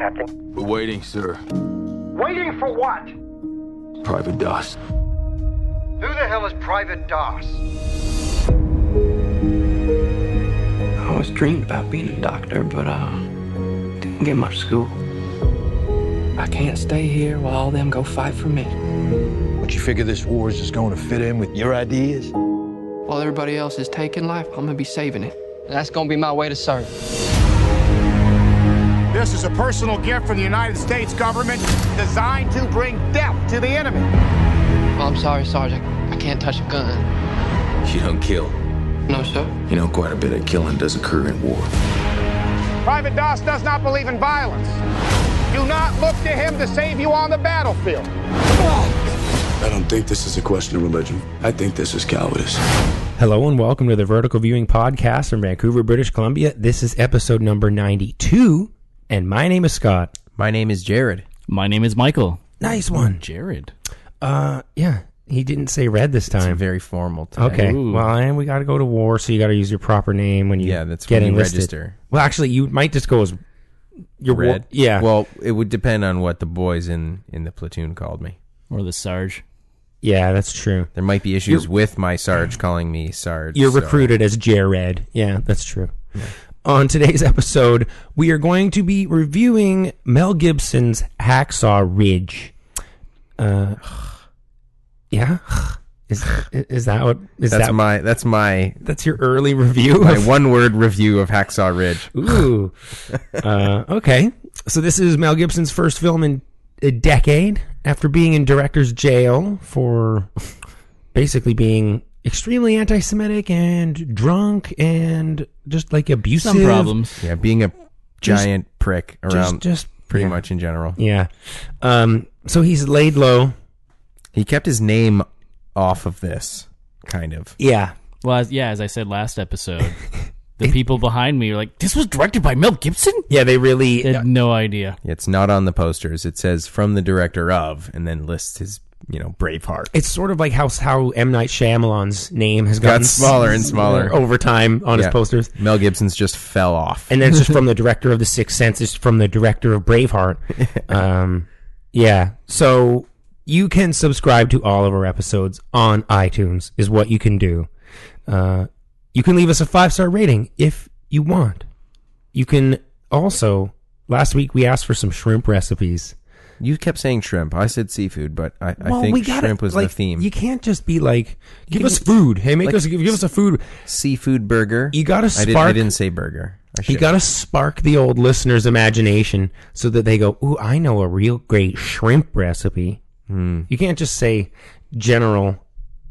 Captain? We're waiting, sir. Waiting for what? Private Doss. Who the hell is Private Doss? I always dreamed about being a doctor, but uh, didn't get much school. I can't stay here while all them go fight for me. But you figure this war is just going to fit in with your ideas? While everybody else is taking life, I'm gonna be saving it. And that's gonna be my way to serve. This is a personal gift from the United States government designed to bring death to the enemy. Well, I'm sorry, Sergeant. I can't touch a gun. You don't kill. No, sir. You know, quite a bit of killing does occur in war. Private Doss does not believe in violence. Do not look to him to save you on the battlefield. I don't think this is a question of religion. I think this is cowardice. Hello and welcome to the Vertical Viewing Podcast from Vancouver, British Columbia. This is episode number 92, and my name is Scott. My name is Jared. My name is Michael. Nice one. Jared. Uh, yeah, he didn't say red this It's time. very formal today. Okay, Ooh. well, and we got to go to war, so you got to use your proper name when you Yeah, that's get when you enlisted. register. Well, actually, you might just go as your war- Red. yeah, Well, it would depend on what the boys in in the platoon called me. Or the Sarge. yeah, that's true. There might be issues with my Sarge calling me Sarge. You're so- recruited as Jared. Yeah, that's true. On today's episode, we are going to be reviewing Mel Gibson's Hacksaw Ridge. Uh, yeah, is is that what is That's that my that's my that's your early review? my of- one word review of Hacksaw Ridge. Ooh, uh, okay. So this is Mel Gibson's first film in a decade after being in director's jail for basically being extremely anti-Semitic and drunk and just like abusive. Some problems. Yeah, being a giant prick around just pretty yeah. much in general. Yeah. Um, so he's laid low. He kept his name off of this, kind of. Yeah. Well, as, yeah, as I said last episode, the people behind me are like, "This was directed by Mel Gibson." Yeah, they really. They had no idea. It's not on the posters. It says from the director of, and then lists his, you know, Braveheart. it's sort of like how how M Night Shyamalan's name has Got gotten smaller and smaller. over time on Yeah. his posters. Mel Gibson's just fell off. and then it's just from the director of The Sixth Sense. It's from the director of Braveheart. Um, yeah. So you can subscribe to all of our episodes on iTunes. Is what you can do. Uh, you can leave us a five star rating if you want. You can also. Last week we asked for some shrimp recipes. You kept saying shrimp. I said seafood, but I, I think gotta- shrimp was like, the theme. You can't just be like, give us food. Hey, make like- us give, give us a food. Seafood burger. You gotta I, did, spark- I didn't say burger. I You should. got to spark the old listener's imagination so that they go, "Ooh, I know a real great shrimp recipe." You can't just say general,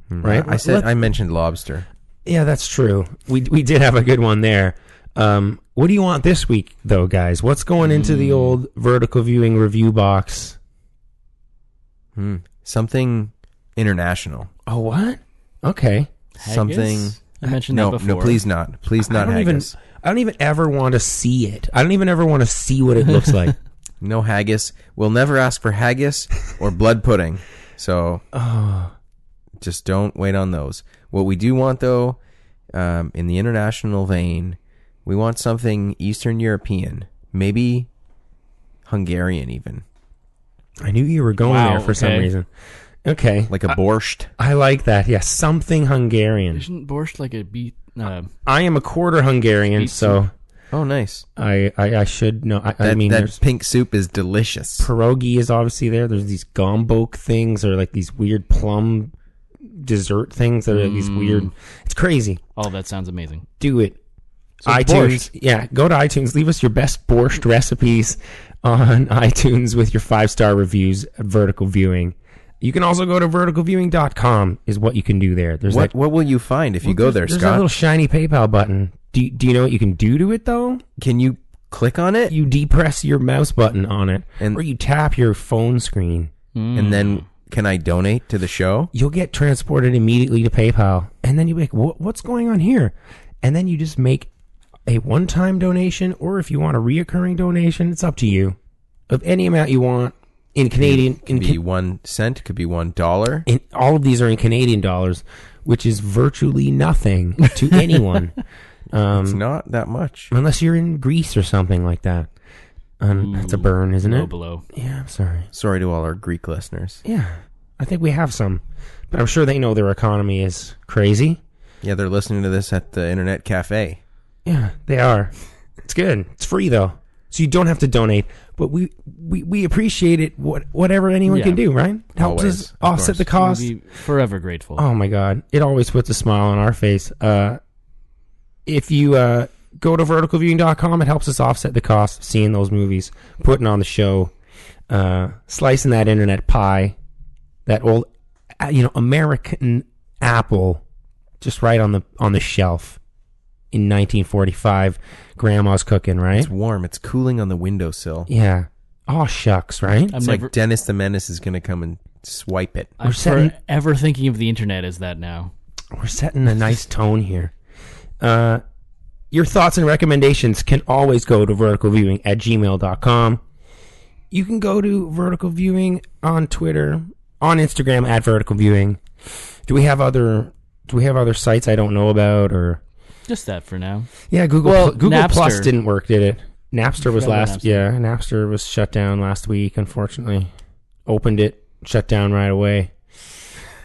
right? Hmm. I said Let- I mentioned lobster. yeah, that's true. We we did have a good one there. Um, what do you want this week, though, guys? What's going into Hmm. the old vertical viewing review box? Hmm. Something international. Oh, what? Okay. Haggis? Something. I mentioned no, that before. no, please not. Please I not don't haggis. even. I don't even ever want to see it. I don't even ever want to see what it looks like. No haggis. We'll never ask for haggis or blood pudding. So Oh. just don't wait on those. What we do want, though, um, in the international vein, we want something Eastern European, maybe Hungarian, even I knew you were going Wow, there for some okay. reason. Okay, like a borscht. I like that. Yeah, something Hungarian. Isn't borscht like a beet? Uh, I am a quarter Hungarian, Beet so Oh, nice. I, I, I should know. I, I mean, that there's pink soup is delicious. pierogi is obviously there. There's these gombok things, or like these weird plum dessert things that are like these weird. It's crazy. oh, that sounds amazing. Do it. So iTunes, yeah. Go to iTunes. Leave us your best borscht recipes on iTunes with your five star reviews. Vertical viewing. You can also go to verticalviewing.com is what you can do there. There's What like what will you find if you go there, there's a little shiny PayPal button. Do you, do you know what you can do to it though? Can you click on it You depress your mouse button on it, And- or you tap your phone screen. and then can I donate to the show? You'll get transported immediately to PayPal, and then you be like, what, "What's going on here?" And then you just make a one-time donation, or if you want a reoccurring donation, it's up to you, of any amount you want in Canadian. It Could In, be Ca- one cent, could be one dollar. in all of these are in Canadian dollars, which is virtually nothing to anyone. Um, It's not that much. unless you're in Greece or something like that. Um, that's a burn, isn't Low it? below. Yeah, I'm sorry. Sorry to all our Greek listeners. Yeah, I think we have some, but I'm sure they know their economy is crazy. Yeah, they're listening to this at the internet cafe. Yeah, they are. It's good. It's free though, so you don't have to donate. But we we, we appreciate it. What whatever anyone Yeah. can do, right? Helps Always, us of offset course. the cost. We'll be forever grateful. Oh my god, it always puts a smile on our face. Uh, if you uh, go to verticalviewing.com, it helps us offset the cost of seeing those movies, putting on the show, uh, slicing that internet pie, that old, uh, you know, American apple, just right on the on the shelf in 1945. Grandma's cooking, right? It's warm. It's cooling on the windowsill. Yeah. Oh shucks, right? I'm It's never, like Dennis the Menace is going to come and swipe it. I'm We're setting- forever thinking of the internet as that now. We're setting a nice tone here. Uh, your thoughts and recommendations can always go to verticalviewing at gmail.com. You can go to vertical viewing on Twitter, on Instagram at vertical viewing. Do we have other do we have other sites I don't know about or Just that for now. yeah, Google Well, Google Napster. Plus didn't work, did it? Napster was last Napster. yeah, Napster was shut down last week, unfortunately. Opened it, shut down right away.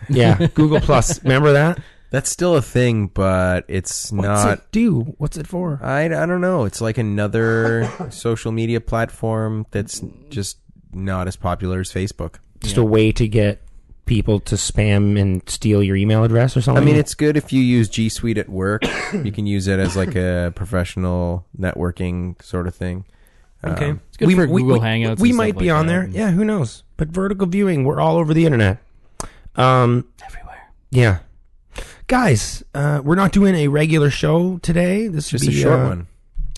Yeah, Google Plus. Remember that? That's still a thing, but it's What's not. it do? What's it for? I, I don't know. It's like another social media platform that's just not as popular as Facebook. Just a way to get people to spam and steal your email address or something? I mean, it's good if you use G Suite at work. you can use it as like a professional networking sort of thing. okay. Um, It's good for Google Hangouts We and might be like on that. there. Yeah, who knows? But vertical viewing, we're all over the internet. Um, Everywhere. yeah, guys, uh, we're not doing a regular show today. This is just would a short uh, one.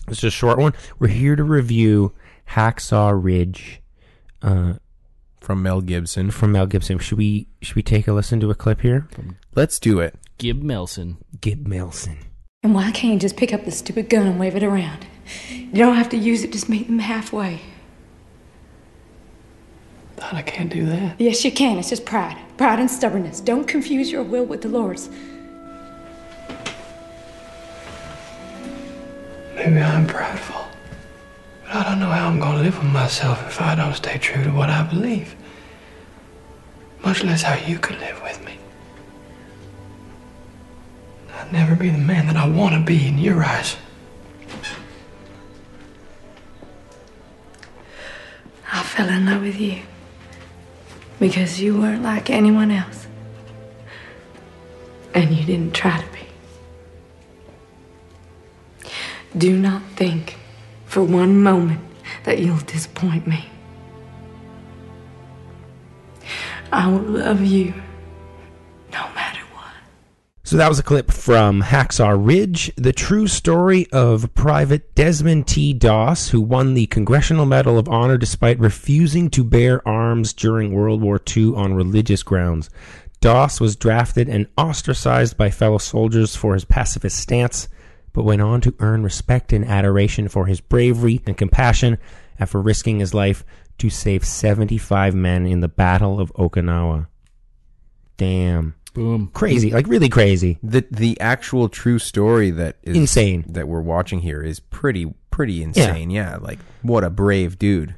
It's just a short one. We're here to review Hacksaw Ridge uh, from Mel Gibson. from Mel Gibson. Should we should we take a listen to a clip here? Let's do it. Gib Melson. Gib Melson. And why can't you just pick up the stupid gun and wave it around? You don't have to use it, just meet them halfway. Thought I can't do that. Yes, you can. It's just pride. Pride and stubbornness. Don't confuse your will with the Lord's. Maybe I'm prideful. But I don't know how I'm gonna live with myself if I don't stay true to what I believe. Much less how you could live with me. I'd never be the man that I want to be in your eyes. I fell in love with you because you weren't like anyone else. And you didn't try to be. Do not think for one moment that you'll disappoint me. I will love you no matter what. So that was a clip from Hacksaw Ridge, the true story of Private Desmond T. Doss, who won the Congressional Medal of Honor despite refusing to bear arms during World War II on religious grounds. Doss was drafted and ostracized by fellow soldiers for his pacifist stance, but went on to earn respect and adoration for his bravery and compassion after risking his life to save 75 men in the Battle of Okinawa. Damn. Boom. Crazy, like really crazy. The the actual true story that is Insane. that we're watching here is pretty pretty insane. Yeah, like what a brave dude.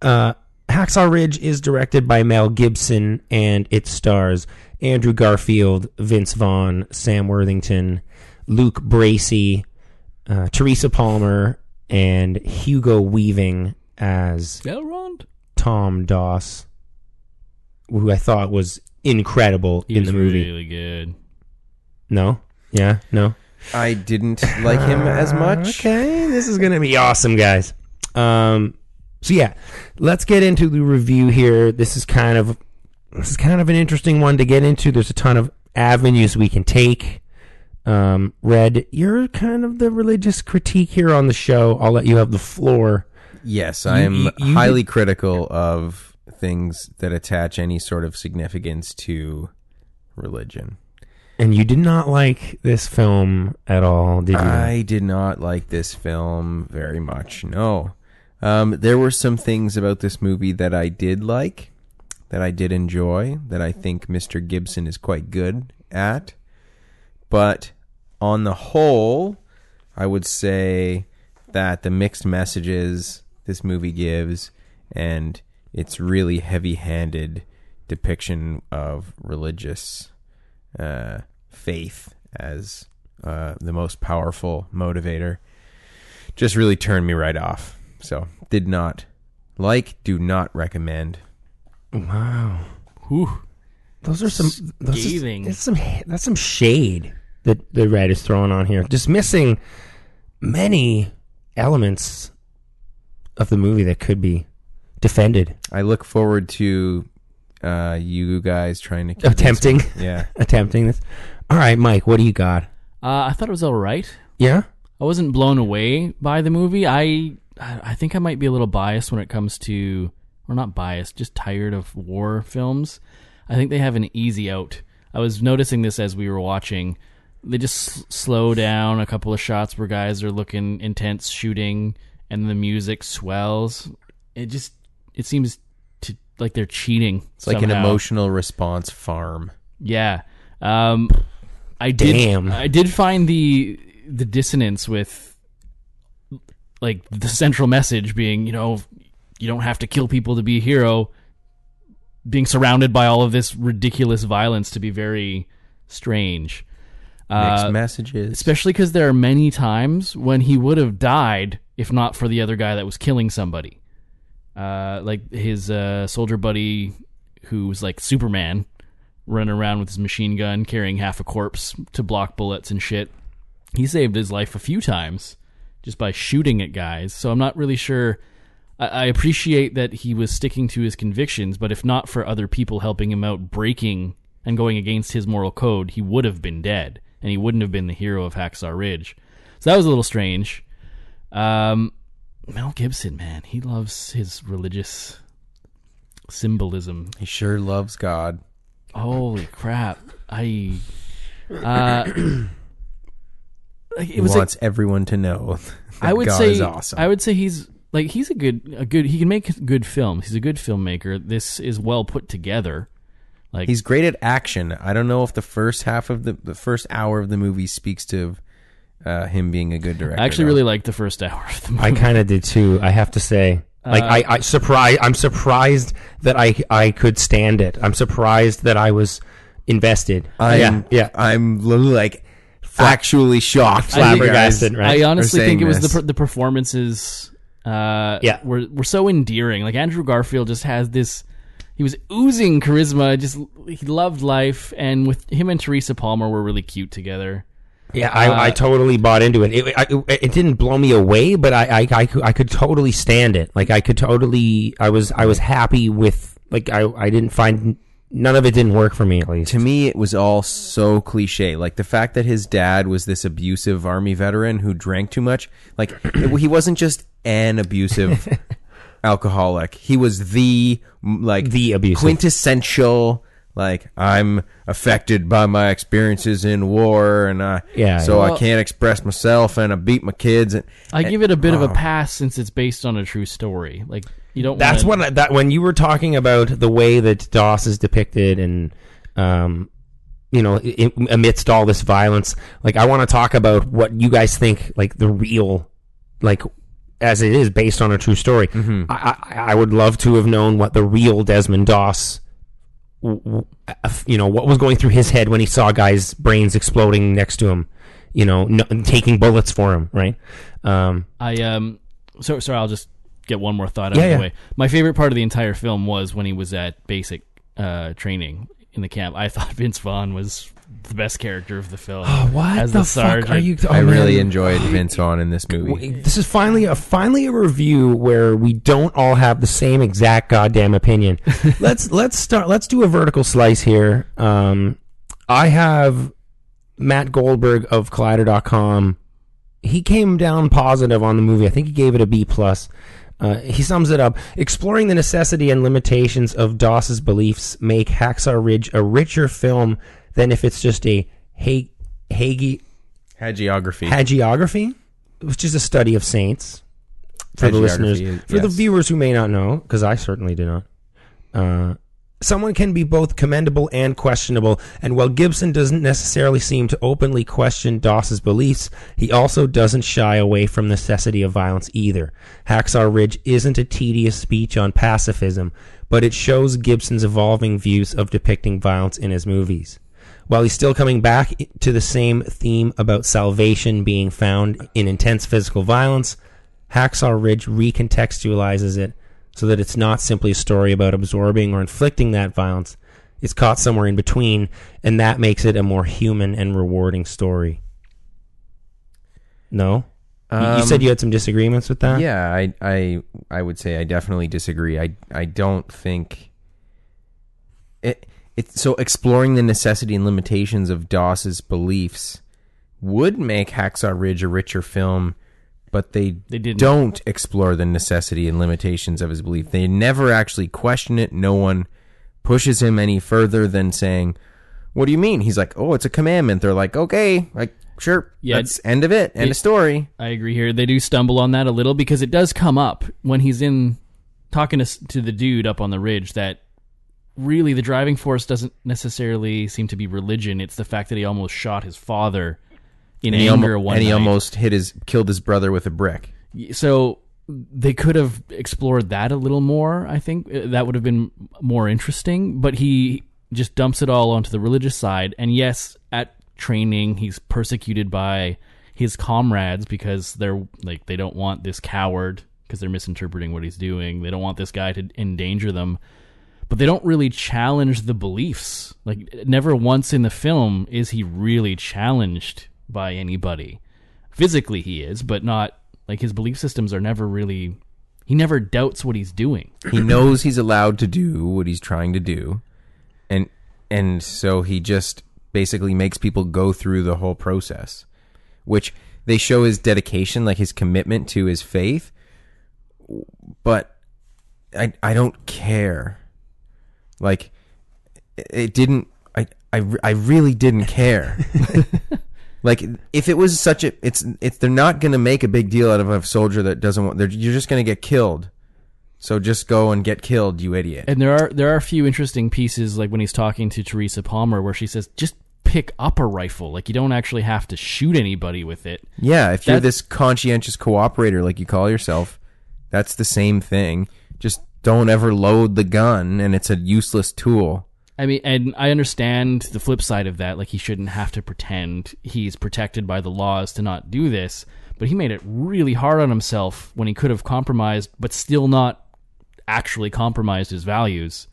Uh, Hacksaw Ridge is directed by Mel Gibson and it stars Andrew Garfield, Vince Vaughn, Sam Worthington, Luke Bracey, uh, Teresa Palmer, and Hugo Weaving as Elrond. Tom Doss, who I thought was incredible He in was the movie. really good. No? Yeah? No? I didn't like him as much. Okay, this is gonna be awesome, guys. Um, so yeah, let's get into the review here. This is kind of this is kind of an interesting one to get into. There's a ton of avenues we can take. Um, Red, you're kind of the religious critique here on the show. I'll let you have the floor. Yes, I am you- you highly critical of things that attach any sort of significance to religion. And you did not like this film at all, did you? I did not like this film very much. No. Um, there were some things about this movie that I did like, that I did enjoy, that I think Mr. Gibson is quite good at. But on the whole, I would say that the mixed messages this movie gives, and its really heavy-handed depiction of religious uh, faith as uh, the most powerful motivator just really turned me right off. So did not like, do not recommend. Wow. Whew. Those are some those is- Scathing. that's some that's some shade that the red is throwing on here. Dismissing many elements of the movie that could be defended. I look forward to uh, you guys trying to convince Attempting. me. Yeah, Attempting this. All right, Mike, what do you got? Uh, I thought it was all right. Yeah? I wasn't blown away by the movie. I I think I might be a little biased when it comes to, or not biased, just tired of war films. I think they have an easy out. I was noticing this as we were watching. They just s- slow down a couple of shots where guys are looking intense shooting, and the music swells. It just it seems to like they're cheating. it's like an somehow. emotional response farm. Yeah. Um, I did. Damn. I did find the the dissonance with like the central message being, you know, you don't have to kill people to be a hero. Being surrounded by all of this ridiculous violence to be very strange. Mixed Uh, messages. especially because there are many times when he would have died if not for the other guy that was killing somebody. Uh, like his uh, soldier buddy, who was like Superman, running around with his machine gun, carrying half a corpse to block bullets and shit. He saved his life a few times just by shooting at guys. So I'm not really sure. I, I appreciate that he was sticking to his convictions, but if not for other people helping him out, breaking and going against his moral code, he would have been dead, and he wouldn't have been the hero of Hacksaw Ridge. So that was a little strange. Um, Mel Gibson, man, he loves his religious symbolism. he sure loves God. Holy crap! I uh, like, He it was like, wants everyone to know. I would God say awesome. I would say he's like he's a good a good he can make good films. He's a good filmmaker. This is well put together. Like He's great at action. I don't know if the first half of the the first hour of the movie speaks to uh, him being a good director. I actually though. really liked the first hour of the movie. I kind of did too. I have to say, like, I, I surprise. I'm surprised that I I could stand it. I'm surprised that I was invested. I'm, yeah, yeah. I'm like factually shocked. I think- flabbergasted, right? I honestly Are think it was the this. per- the performances. Uh, Yeah. were were so endearing. Like Andrew Garfield just has this. He was oozing charisma. Just he loved life, and with him and Teresa Palmer were really cute together. Yeah, I, I uh, totally bought into it. It, I, it. it didn't blow me away, but I, I, I, could, I could totally stand it. Like I could totally. I was I was happy with. Like I I didn't find none of it didn't work for me at least. to me it was all so cliche like the fact that his dad was this abusive army veteran who drank too much like it- he wasn't just an abusive alcoholic he was the like The abusive. quintessential like i'm affected by my experiences in war and i Yeah, so yeah. i can't express myself and i beat my kids and I give it a bit of a pass since it's based on a true story. Like you don't. That's wanna, what I, that when you were talking about the way that Doss is depicted and um you know i amidst all this violence like I want to talk about what you guys think like the real like as it is based on a true story I, I I would love to have known what the real Desmond Doss uh, you know what was going through his head when he saw guys brains exploding next to him you know n- taking bullets for him right um I um. So sorry, I'll just get one more thought out Yeah, of the yeah. way. My favorite part of the entire film was when he was at basic uh, training in the camp. I thought Vince Vaughn was the best character of the film. what as the, the, fuck are you oh, i really man. enjoyed vince vaughn in this movie this is finally a finally a review where we don't all have the same exact goddamn opinion. let's let's start. Let's do a vertical slice here. Um, I have Matt Goldberg of Collider.com. He came down positive on the movie. I think he gave it a B plus. Uh, he sums it up: exploring the necessity and limitations of Doss's beliefs make Hacksaw Ridge a richer film than if it's just a Hag- Hagi hagiography hagiography, which is a study of saints. For the listeners, is- for the viewers who may not know, because I certainly do not. Uh, Someone can be both commendable and questionable, and while Gibson doesn't necessarily seem to openly question Doss's beliefs, he also doesn't shy away from necessity of violence either. Hacksaw Ridge isn't a tedious speech on pacifism, but it shows Gibson's evolving views of depicting violence in his movies. While he's still coming back to the same theme about salvation being found in intense physical violence, Hacksaw Ridge recontextualizes it so that it's not simply a story about absorbing or inflicting that violence. It's caught somewhere in between, and that makes it a more human and rewarding story. No? You- you Um, said you had some disagreements with that? Yeah, I I I would say I definitely disagree. I I don't think so exploring the necessity and limitations of Doss's beliefs would make Hacksaw Ridge a richer film, but they They didn't. don't explore the necessity and limitations of his belief. They never actually question it. No one pushes him any further than saying, "What do you mean?" He's like, "Oh, it's a commandment." They're like, "Okay, like sure, Yeah, that's end of it, end it- of story." I agree here. They do stumble on that a little because it does come up when he's in talking to, to the dude up on the ridge that really the driving force doesn't necessarily seem to be religion. It's the fact that he almost shot his father in and he, anger almo- one and he night. almost hit his killed his brother with a brick. so they could have explored that a little more i think Uh, that would have been more interesting but he just dumps it all onto the religious side and yes at training he's persecuted by his comrades because they're like they don't want this coward because they're misinterpreting what he's doing they don't want this guy to endanger them but they don't really challenge the beliefs like never once in the film is he really challenged by anybody physically he is but not like his belief systems are never really he never doubts what he's doing He knows he's allowed to do what he's trying to do, and and so he just basically makes people go through the whole process, which they show his dedication, like his commitment to his faith. But I I don't care. Like it didn't. I I I really didn't care. Like if it was such a, it's it's they're not going to make a big deal out of a soldier that doesn't want. They're, you're just going to get killed. So just go and get killed, you idiot. and there are there are a few interesting pieces like when he's talking to Teresa Palmer where she says just pick up a rifle like you don't actually have to shoot anybody with it yeah, if you're this conscientious cooperator like you call yourself, that's the same thing. Just don't ever load the gun, and it's a useless tool. I mean, and I understand the flip side of that. Like, he shouldn't have to pretend he's protected by the laws to not do this. But he made it really hard on himself when he could have compromised, but still not actually compromised his values.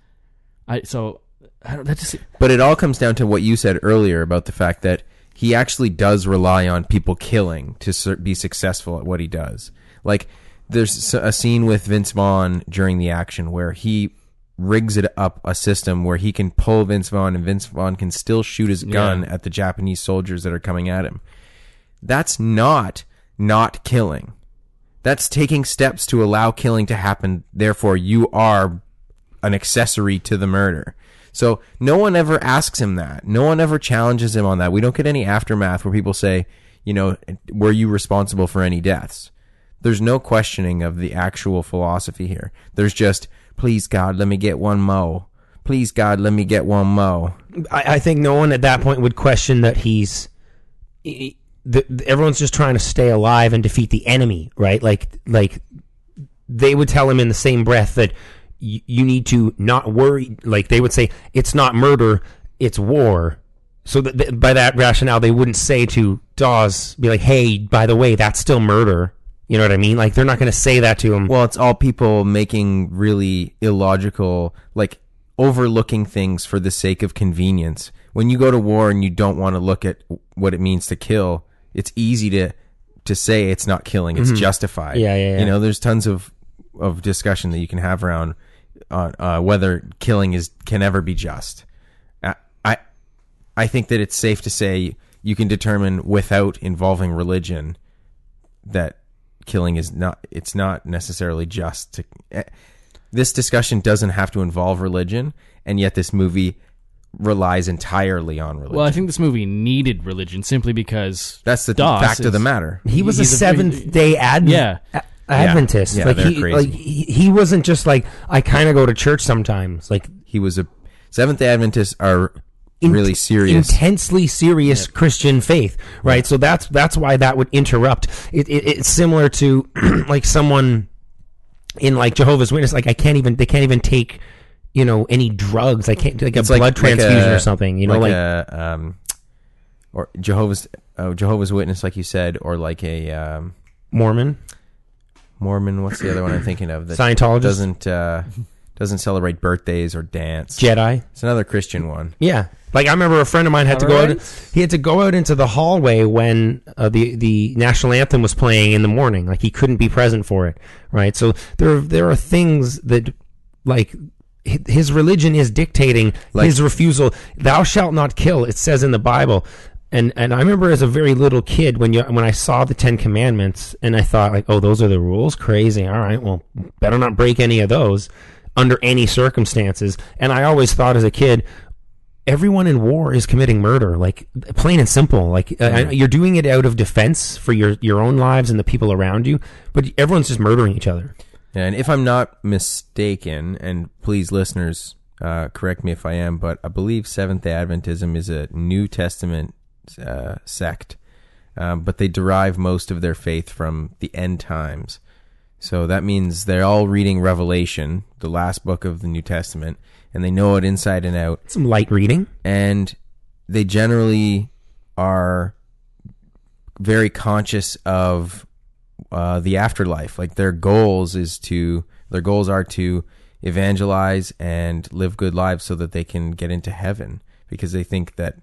I so I don't. That just But it all comes down to what you said earlier about the fact that he actually does rely on people killing to be successful at what he does. Like there's a scene with Vince Vaughn during the action where he rigs it up a system where he can pull Vince Vaughn and Vince Vaughn can still shoot his gun Yeah. at the Japanese soldiers that are coming at him. That's not not killing. That's taking steps to allow killing to happen. Therefore, you are an accessory to the murder. So no one ever asks him that. No one ever challenges him on that. We don't get any aftermath where people say, you know, were you responsible for any deaths? There's no questioning of the actual philosophy here. There's just, please God, let me get one mo. Please God, let me get one mo. I, I think no one at that point would question that he's. he- the, everyone's just trying to stay alive and defeat the enemy, right? Like, like they would tell him in the same breath that y- you need to not worry. Like they would say, it's not murder, it's war. So by that rationale, they wouldn't say to Doss, be like, "Hey, by the way, that's still murder." You know what I mean? Like they're not going to say that to him. Well, it's all people making really illogical, like overlooking things for the sake of convenience. When you go to war and you don't want to look at what it means to kill, it's easy to to say it's not killing; it's justified. Mm-hmm. Yeah, yeah, yeah. You know, there's tons of of discussion that you can have around uh, uh, whether killing is can ever be just. I, I I think that it's safe to say you can determine without involving religion that killing is not it's not necessarily just to eh, this discussion doesn't have to involve religion and yet this movie relies entirely on religion well, I think this movie needed religion simply because that's the Doss fact of the matter he was a he's a- Seventh Day Advent. Yeah. Adventist. Yeah, like they're he, crazy. like he, he wasn't just like I kind of go to church sometimes. Like he was a Seventh Day Adventists are in- really serious. intensely serious Christian faith, right? So that's that's why that would interrupt. It, it, it's similar to like someone in like Jehovah's Witness. Like I can't even they can't even take you know any drugs. I can't like a It's blood like- like transfusion a- or something. You know, like, a, um, or Jehovah's oh, Jehovah's Witness, like you said, or like a um, Mormon. Mormon. What's the other one I'm thinking of? That Scientologist? doesn't uh, doesn't celebrate birthdays or dance. Jedi. It's another Christian one. Yeah. Like I remember a friend of mine had to go out. He had to go out into the hallway when uh, the the national anthem was playing in the morning. Like he couldn't be present for it. Right. So there there are things that like his religion is dictating Like- his refusal. Thou shalt not kill. It says in the Bible. And and I remember as a very little kid when you when I saw the Ten Commandments and I thought like oh those are the rules crazy all right well better not break any of those under any circumstances. And I always thought as a kid everyone in war is committing murder like plain and simple. Like uh, you're doing it out of defense for your your own lives and the people around you but everyone's just murdering each other. And if I'm not mistaken, and please, listeners, uh, correct me if I am, but I believe Seventh Day Adventism is a New Testament uh, sect, um, but they derive most of their faith from the end times. So that means they're all reading Revelation, the last book of the New Testament, and they know it inside and out. some light reading and they generally are very conscious of uh, the afterlife. Like their goals is to their goals are to evangelize and live good lives so that they can get into heaven because they think that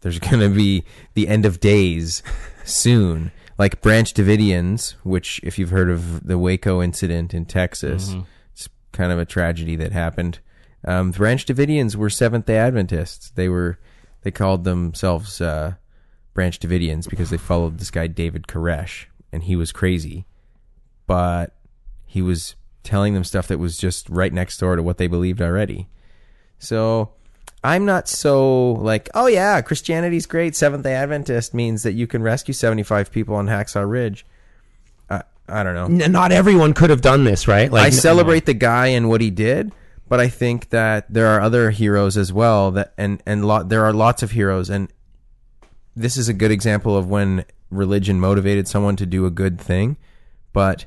there's going to be the end of days soon. Like Branch Davidians, which if you've heard of the Waco incident in Texas, it's kind of a tragedy that happened. Um, Branch Davidians were Seventh Day Adventists. They were they called themselves uh, Branch Davidians because they followed this guy David Koresh, and he was crazy, but he was telling them stuff that was just right next door to what they believed already. So I'm not so like, oh yeah, Christianity's great. Seventh Day Adventist means that you can rescue 75 people on Hacksaw Ridge. I I don't know. N- not everyone could have done this right like I celebrate the guy and what he did, but I think that there are other heroes as well that and and lot there are lots of heroes and this is a good example of when religion motivated someone to do a good thing, but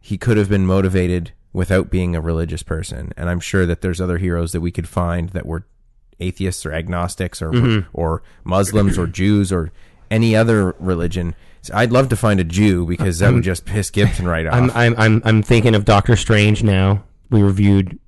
he could have been motivated without being a religious person. And I'm sure that there's other heroes that we could find that were atheists or agnostics or or Muslims or Jews or any other religion. So I'd love to find a Jew because that would just piss Gibson right off. I'm, I'm I'm I'm thinking of Doctor Strange now. We reviewed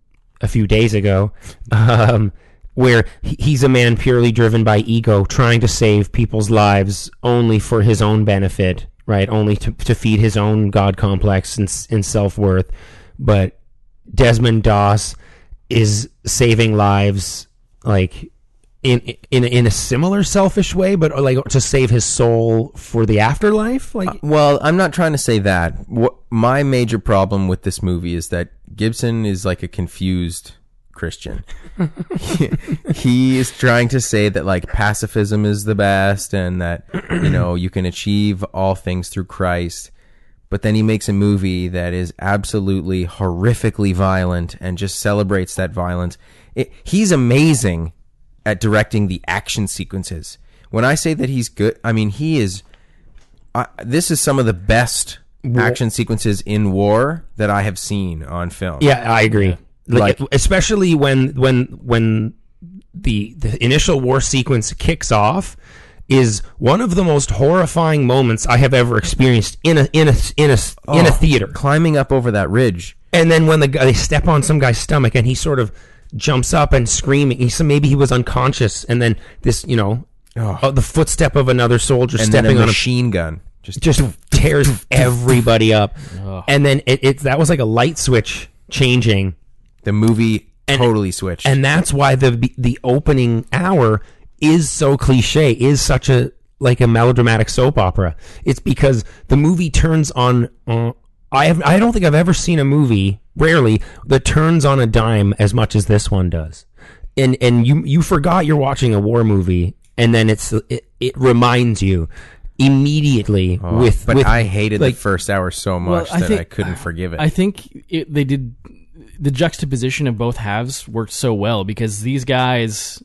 a few days ago, um, where he's a man purely driven by ego, trying to save people's lives only for his own benefit, right? Only to to feed his own god complex and and self worth. But Desmond Doss is saving lives like in in in a similar selfish way, but like to save his soul for the afterlife. Like uh, Well, I'm not trying to say that. What, my major problem with this movie is that Gibson is like a confused Christian. he, he is trying to say that like pacifism is the best and that you know you can achieve all things through Christ. But then he makes a movie that is absolutely horrifically violent and just celebrates that violence. It, he's amazing at directing the action sequences. When I say that he's good, I mean he is I, this is some of the best action sequences in war that I have seen on film. Yeah, I agree. Like, Like- especially when when when the the initial war sequence kicks off is one of the most horrifying moments I have ever experienced in a in a in a in a Oh, theater. climbing up over that ridge. And then when the guy, they step on some guy's stomach and he sort of jumps up and screaming. He said maybe he was unconscious, and then this you know Oh. uh, the footstep of another soldier And then stepping a on a machine gun. Just, just tears everybody up. And then it, it that was like a light switch changing. the movie totally switched. and that's why the the opening hour is so cliche is such a like a melodramatic soap opera it's because the movie turns on uh, i have i don't think i've ever seen a movie rarely that turns on a dime as much as this one does and and you you forgot you're watching a war movie and then it's it, it reminds you immediately oh, with but with I hated like the first hour so much Well, I that think- I couldn't forgive it. I think it, they did. the juxtaposition of both halves worked so well because these guys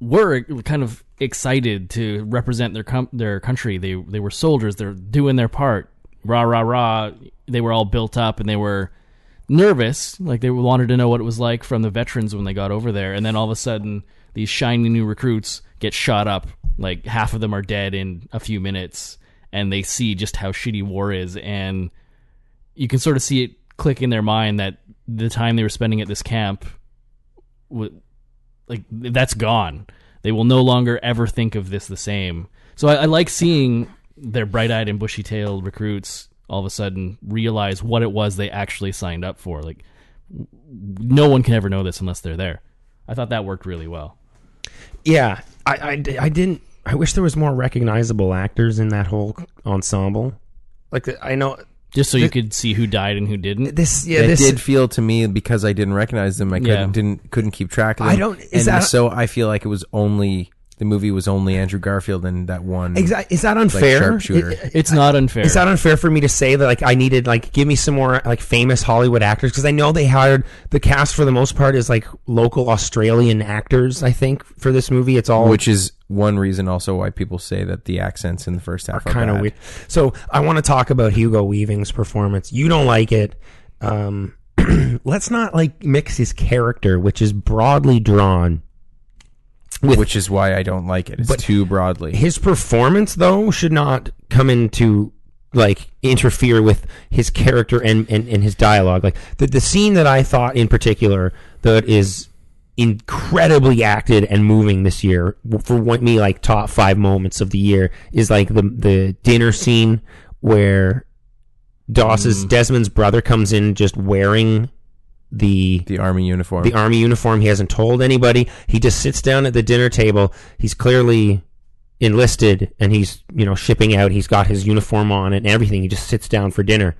were kind of excited to represent their com- their country. They they were soldiers. They're doing their part. Rah rah rah. They were all built up and they were nervous. Like they wanted to know what it was like from the veterans when they got over there. And then all of a sudden, these shiny new recruits get shot up. Like half of them are dead in a few minutes, and they see just how shitty war is. And you can sort of see it click in their mind that the time they were spending at this camp, like that's gone. They will no longer ever think of this the same. So I, I like seeing their bright-eyed and bushy-tailed recruits all of a sudden realize what it was they actually signed up for. Like no one can ever know this unless they're there. I thought that worked really well. Yeah, I, I, I didn't. I wish there was more recognizable actors in that whole ensemble. Like I know Just so you could see who died and who didn't. this. Yeah, it this did feel to me because I didn't recognize them. I couldn't Yeah. didn't couldn't keep track of them. I don't- is and that- so I feel like it was only the movie was only Andrew Garfield and that one. Exactly. Is that Like unfair? sharpshooter. It- It's not unfair. Is that unfair for me to say that like I needed like give me some more like famous Hollywood actors because I know they hired the cast for the most part is like local Australian actors. I think for this movie it's all which is one reason also why people say that the accents in the first half are, kind of weird. So I want to talk about Hugo Weaving's performance. You don't like it. Um, let's not like mix his character, which is broadly drawn. With which is why I don't like it. It's too broadly. his performance though should not come into like interfere with his character and, and, and his dialogue. Like the the scene that I thought in particular that is incredibly acted and moving this year for one, me like top five moments of the year is like the the dinner scene where Doss's mm. Desmond's brother comes in just wearing the the army uniform. the army uniform. He hasn't told anybody. He just sits down at the dinner table. He's clearly enlisted and he's, you know, shipping out. He's got his uniform on and everything. He just sits down for dinner.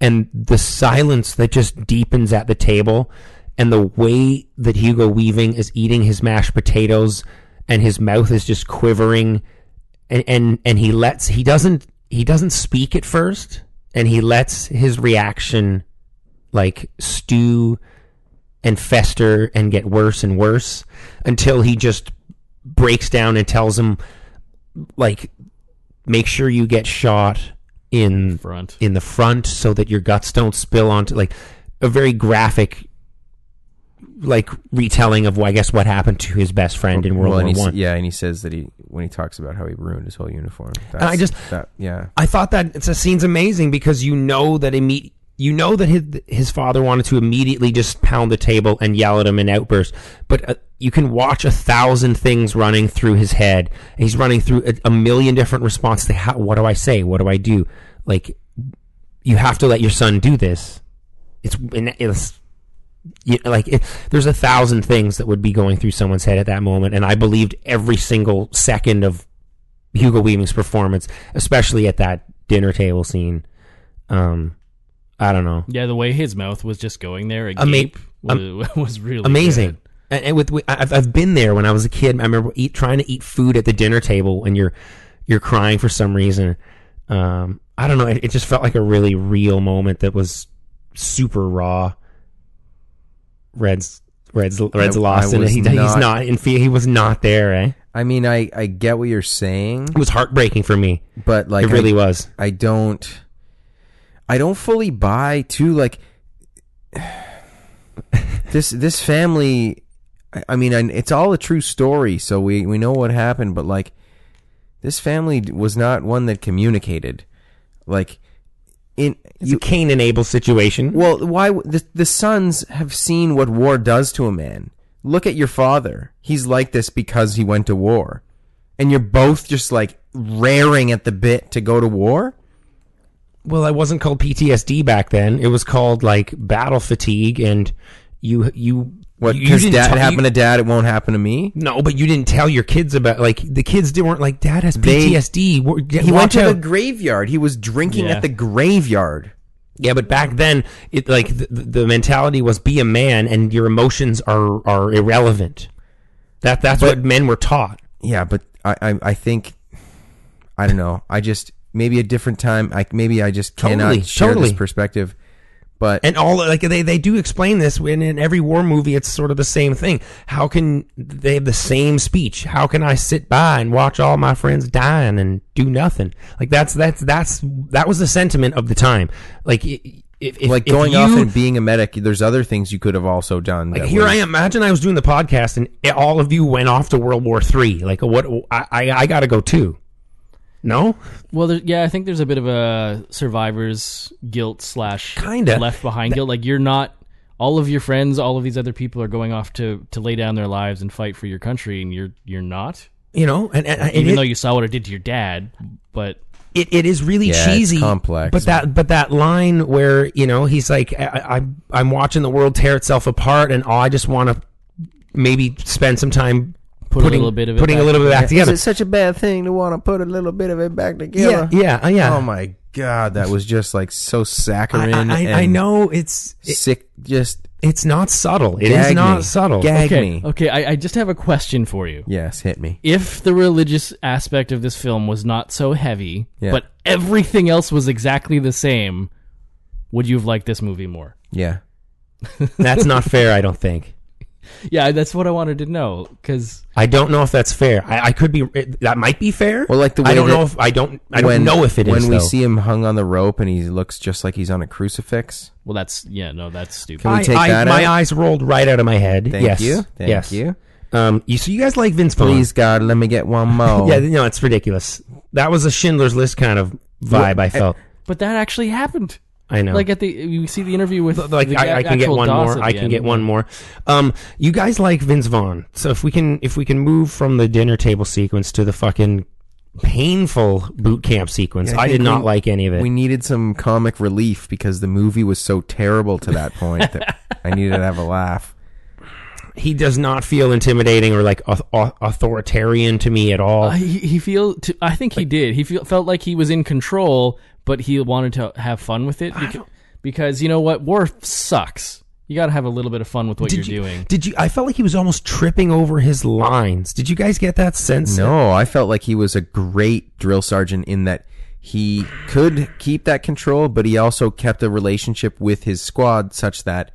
And the silence that just deepens at the table and the way that Hugo Weaving is eating his mashed potatoes and his mouth is just quivering and, and, and he lets, he doesn't, he doesn't speak at first and he lets his reaction like stew and fester and get worse and worse until he just breaks down and tells him like make sure you get shot in Front. in the front so that your guts don't spill onto like a very graphic like retelling of I guess what happened to his best friend in World Well, and War he s- One. Yeah, and he says that he when he talks about how he ruined his whole uniform. That's, I just- that, yeah. I thought that it's a scene's amazing because you know that imme- you know that his his father wanted to immediately just pound the table and yell at him in outbursts, but uh, you can watch a thousand things running through his head. He's running through a, a million different responses. To how, what do I say? What do I do? Like you have to let your son do this. It's it's you, like it, there's a thousand things that would be going through someone's head at that moment, and I believed every single second of Hugo Weaving's performance, especially at that dinner table scene. Um, I don't know, Yeah, the way his mouth was just going there, Ama- agape, was, was really amazing. good. And, and with, with I've, I've been there when I was a kid. I remember eat, trying to eat food at the dinner table, and you're you're crying for some reason. Um, I don't know. It, it just felt like a really real moment that was super raw. Reds, Reds, Reds I- lost, I and was he, he's not- not in. He was not there. Eh? I mean, I I get what you're saying, It was heartbreaking for me. but like it really I, was. I don't I don't fully buy too like this this family I, I mean I, it's all a true story so we we know what happened but like this family was not one that communicated. Like in It's a Cain and Abel situation. well why the the sons have seen what war does to a man. Look at your father. He's like this because he went to war. And you're both just like raring at the bit to go to war Well, it wasn't called PTSD back then. It was called like battle fatigue, and you you What? you Because didn't dad tell- it happened you- to dad, it won't happen to me. No, but you didn't tell your kids about like the kids weren't like Dad has PTSD. We're- He went to out." the graveyard. He was drinking Yeah. at the graveyard. yeah, but back then it like the, the mentality was be a man, and your emotions are are irrelevant. That that's But- what men were taught. Yeah, but I, I, I think, I don't know. I just maybe a different time. I maybe I just cannot Totally, share totally. this perspective. But And all like they they do explain this when in every war movie it's sort of the same thing. How can they have the same speech? How can I sit by and watch all my friends dying and do nothing? Like that's that's that's that was the sentiment of the time. Like i- if, if like if going you, off and being a medic, there's other things you could have also done. like that here I am. Imagine I was doing the podcast and all of you went off to World War Three. Like what? I I, I got to go too. No, Well, there, yeah, I think there's a bit of a survivor's guilt slash Kinda. left behind guilt. Like you're not all of your friends, all of these other people are going off to to lay down their lives and fight for your country, and you're you're not. you know, and, and and Even it- though you saw what it did to your dad, but it, it is really Yeah, it's cheesy, complex. But that but that line where you know he's like, I, I I'm watching the world tear itself apart, and oh, I just want to maybe spend some time Put a little bit of it putting a back little bit back together. Is it such a bad thing to want to put a little bit of it back together? Yeah, yeah, uh, yeah. Oh my god, that was just like so saccharine. I, I, and I know it's it, Sick. Just it's not subtle. It is not me. subtle. Gag okay, me. okay. I, I just have a question for you. Yes, hit me. If the religious aspect of this film was not so heavy, Yeah. but everything else was exactly the same, would you have liked this movie more? Yeah. That's not fair. I don't think. Yeah, that's what I wanted to know because I don't know if that's fair. I, I could be. It, that might be fair. Well, like the way I don't that know if I don't. I don't know if it is. when we though. see him hung on the rope and he looks just like he's on a crucifix. well, that's yeah, no, that's stupid. Can we I- take I- that my out? eyes rolled right out of my head. Thank yes. you. Thank yes. you. Um, you, so you guys like Vince Vaughn? Please God, let me get one more. Yeah, no, it's ridiculous. That was a Schindler's List kind of vibe. I felt. but that actually happened. I know. Like at the you see the interview with like the I, I can get one Doss more. I can end. get one more. Um, you guys like Vince Vaughn, so if we can, if we can move from the dinner table sequence to the fucking painful boot camp sequence, Yeah, I I, did not we- like any of it. We needed some comic relief because the movie was so terrible to that point that I needed to have a laugh. he does not feel intimidating or like au- au- authoritarian to me at all. Uh, he, he feel to, I think he did. He feel, felt like he was in control, but he wanted to have fun with it because, because you know what, war sucks. You got to have a little bit of fun with what did you're you, doing. Did you? I felt like he was almost tripping over his lines. Did you guys get that sense? No, I felt like he was a great drill sergeant in that he could keep that control, but he also kept a relationship with his squad such that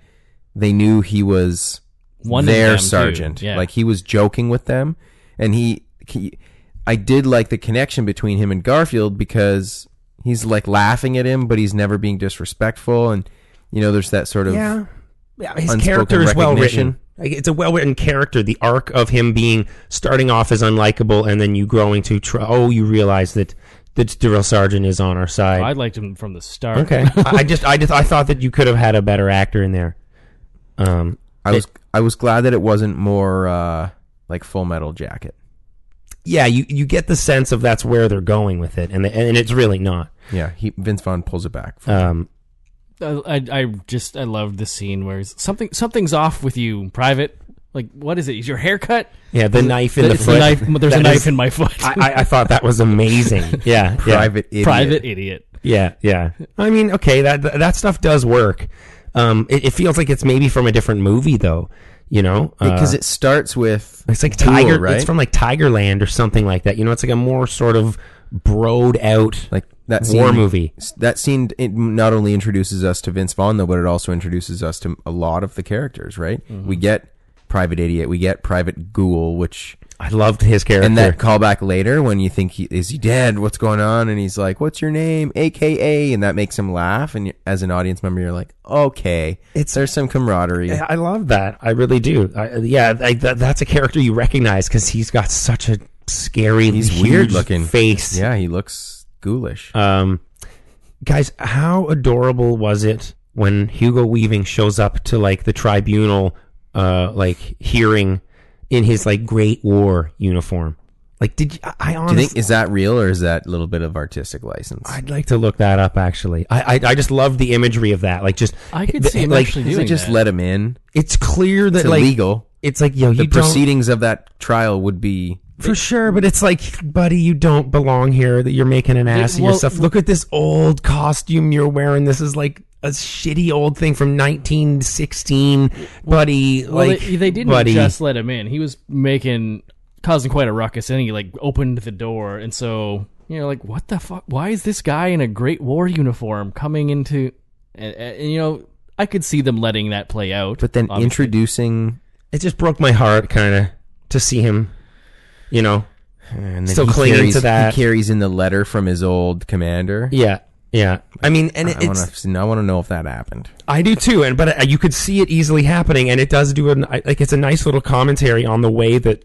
they knew he was One their sergeant. Yeah. Like he was joking with them, and he, he, I did like the connection between him and Garfield because he's like laughing at him, but he's never being disrespectful, and you know, there's that sort of Yeah. Yeah, his character is well written. Like, it's a well written character. The arc of him being starting off as unlikable and then you growing to tr- oh, you realize that the drill sergeant is on our side. I liked him from the start. okay, I I just I just I thought that you could have had a better actor in there. Um, I was I was glad that it wasn't more uh, like Full Metal Jacket. yeah, you you get the sense of that's where they're going with it, and and it's really not. Yeah, he, Vince Vaughn pulls it back. Um, I, I, I just I loved the scene where he's, something something's off with you, private. Like what is it? Is your haircut? yeah, the knife in the It's foot. knife, there's a knife is- in my foot. I, I, I thought that was amazing. Yeah, yeah. Private idiot. Private idiot. Yeah, yeah. I mean, okay, that that stuff does work. Um, it, it feels like it's maybe from a different movie, though. You know, because Uh, it starts with it's like Cool, Tiger. right? It's from like Tigerland or something like that. You know, it's like a more sort of broed out like that war movie. That scene it not only introduces us to Vince Vaughn though, but it also introduces us to a lot of the characters. Right? Mm-hmm. We get Private Idiot, we get Private Ghoul, which I loved his character. and that callback later when you think he is he dead? What's going on? And he's like, "What's your name?" AKA, and that makes him laugh. And as an audience member, you're like, "Okay, it's there's some camaraderie." I love that. I really do. I, yeah, I, that, that's a character you recognize because he's got such a scary, He's weird looking face. Yeah, he looks ghoulish. Um, guys, how adorable was it when Hugo Weaving shows up to like the tribunal, uh, like hearing in his like Great War uniform? Like, did you, I- I Do you honestly? think is that real or is that a little bit of artistic license? I'd like to look that up. Actually, I I, I just love the imagery of that. Like, just I could the- see him like actually Does it doing just that. let him in? it's clear that It's like illegal. it's like yo, The you don't proceedings of that trial would be for sure, but it's like, buddy, you don't belong here. That you're making an ass of well- yourself. Look at this old costume you're wearing. This is like a shitty old thing from 1916, buddy. Well, like they, they didn't buddy. just let him in. He was making causing quite a ruckus, and he like opened the door, and so you know, like, what the fuck? Why is this guy in a Great War uniform coming into? And, and you know, I could see them letting that play out. But then obviously. introducing It just broke my heart, kind of, to see him, you know. and then Still he clinging carries, to that. He carries in the letter from his old commander. Yeah, yeah. I mean, and it, I want it's to. I want to know if that happened. I do too, and but uh, you could see it easily happening, and it does do an I- like it's a nice little commentary on the way that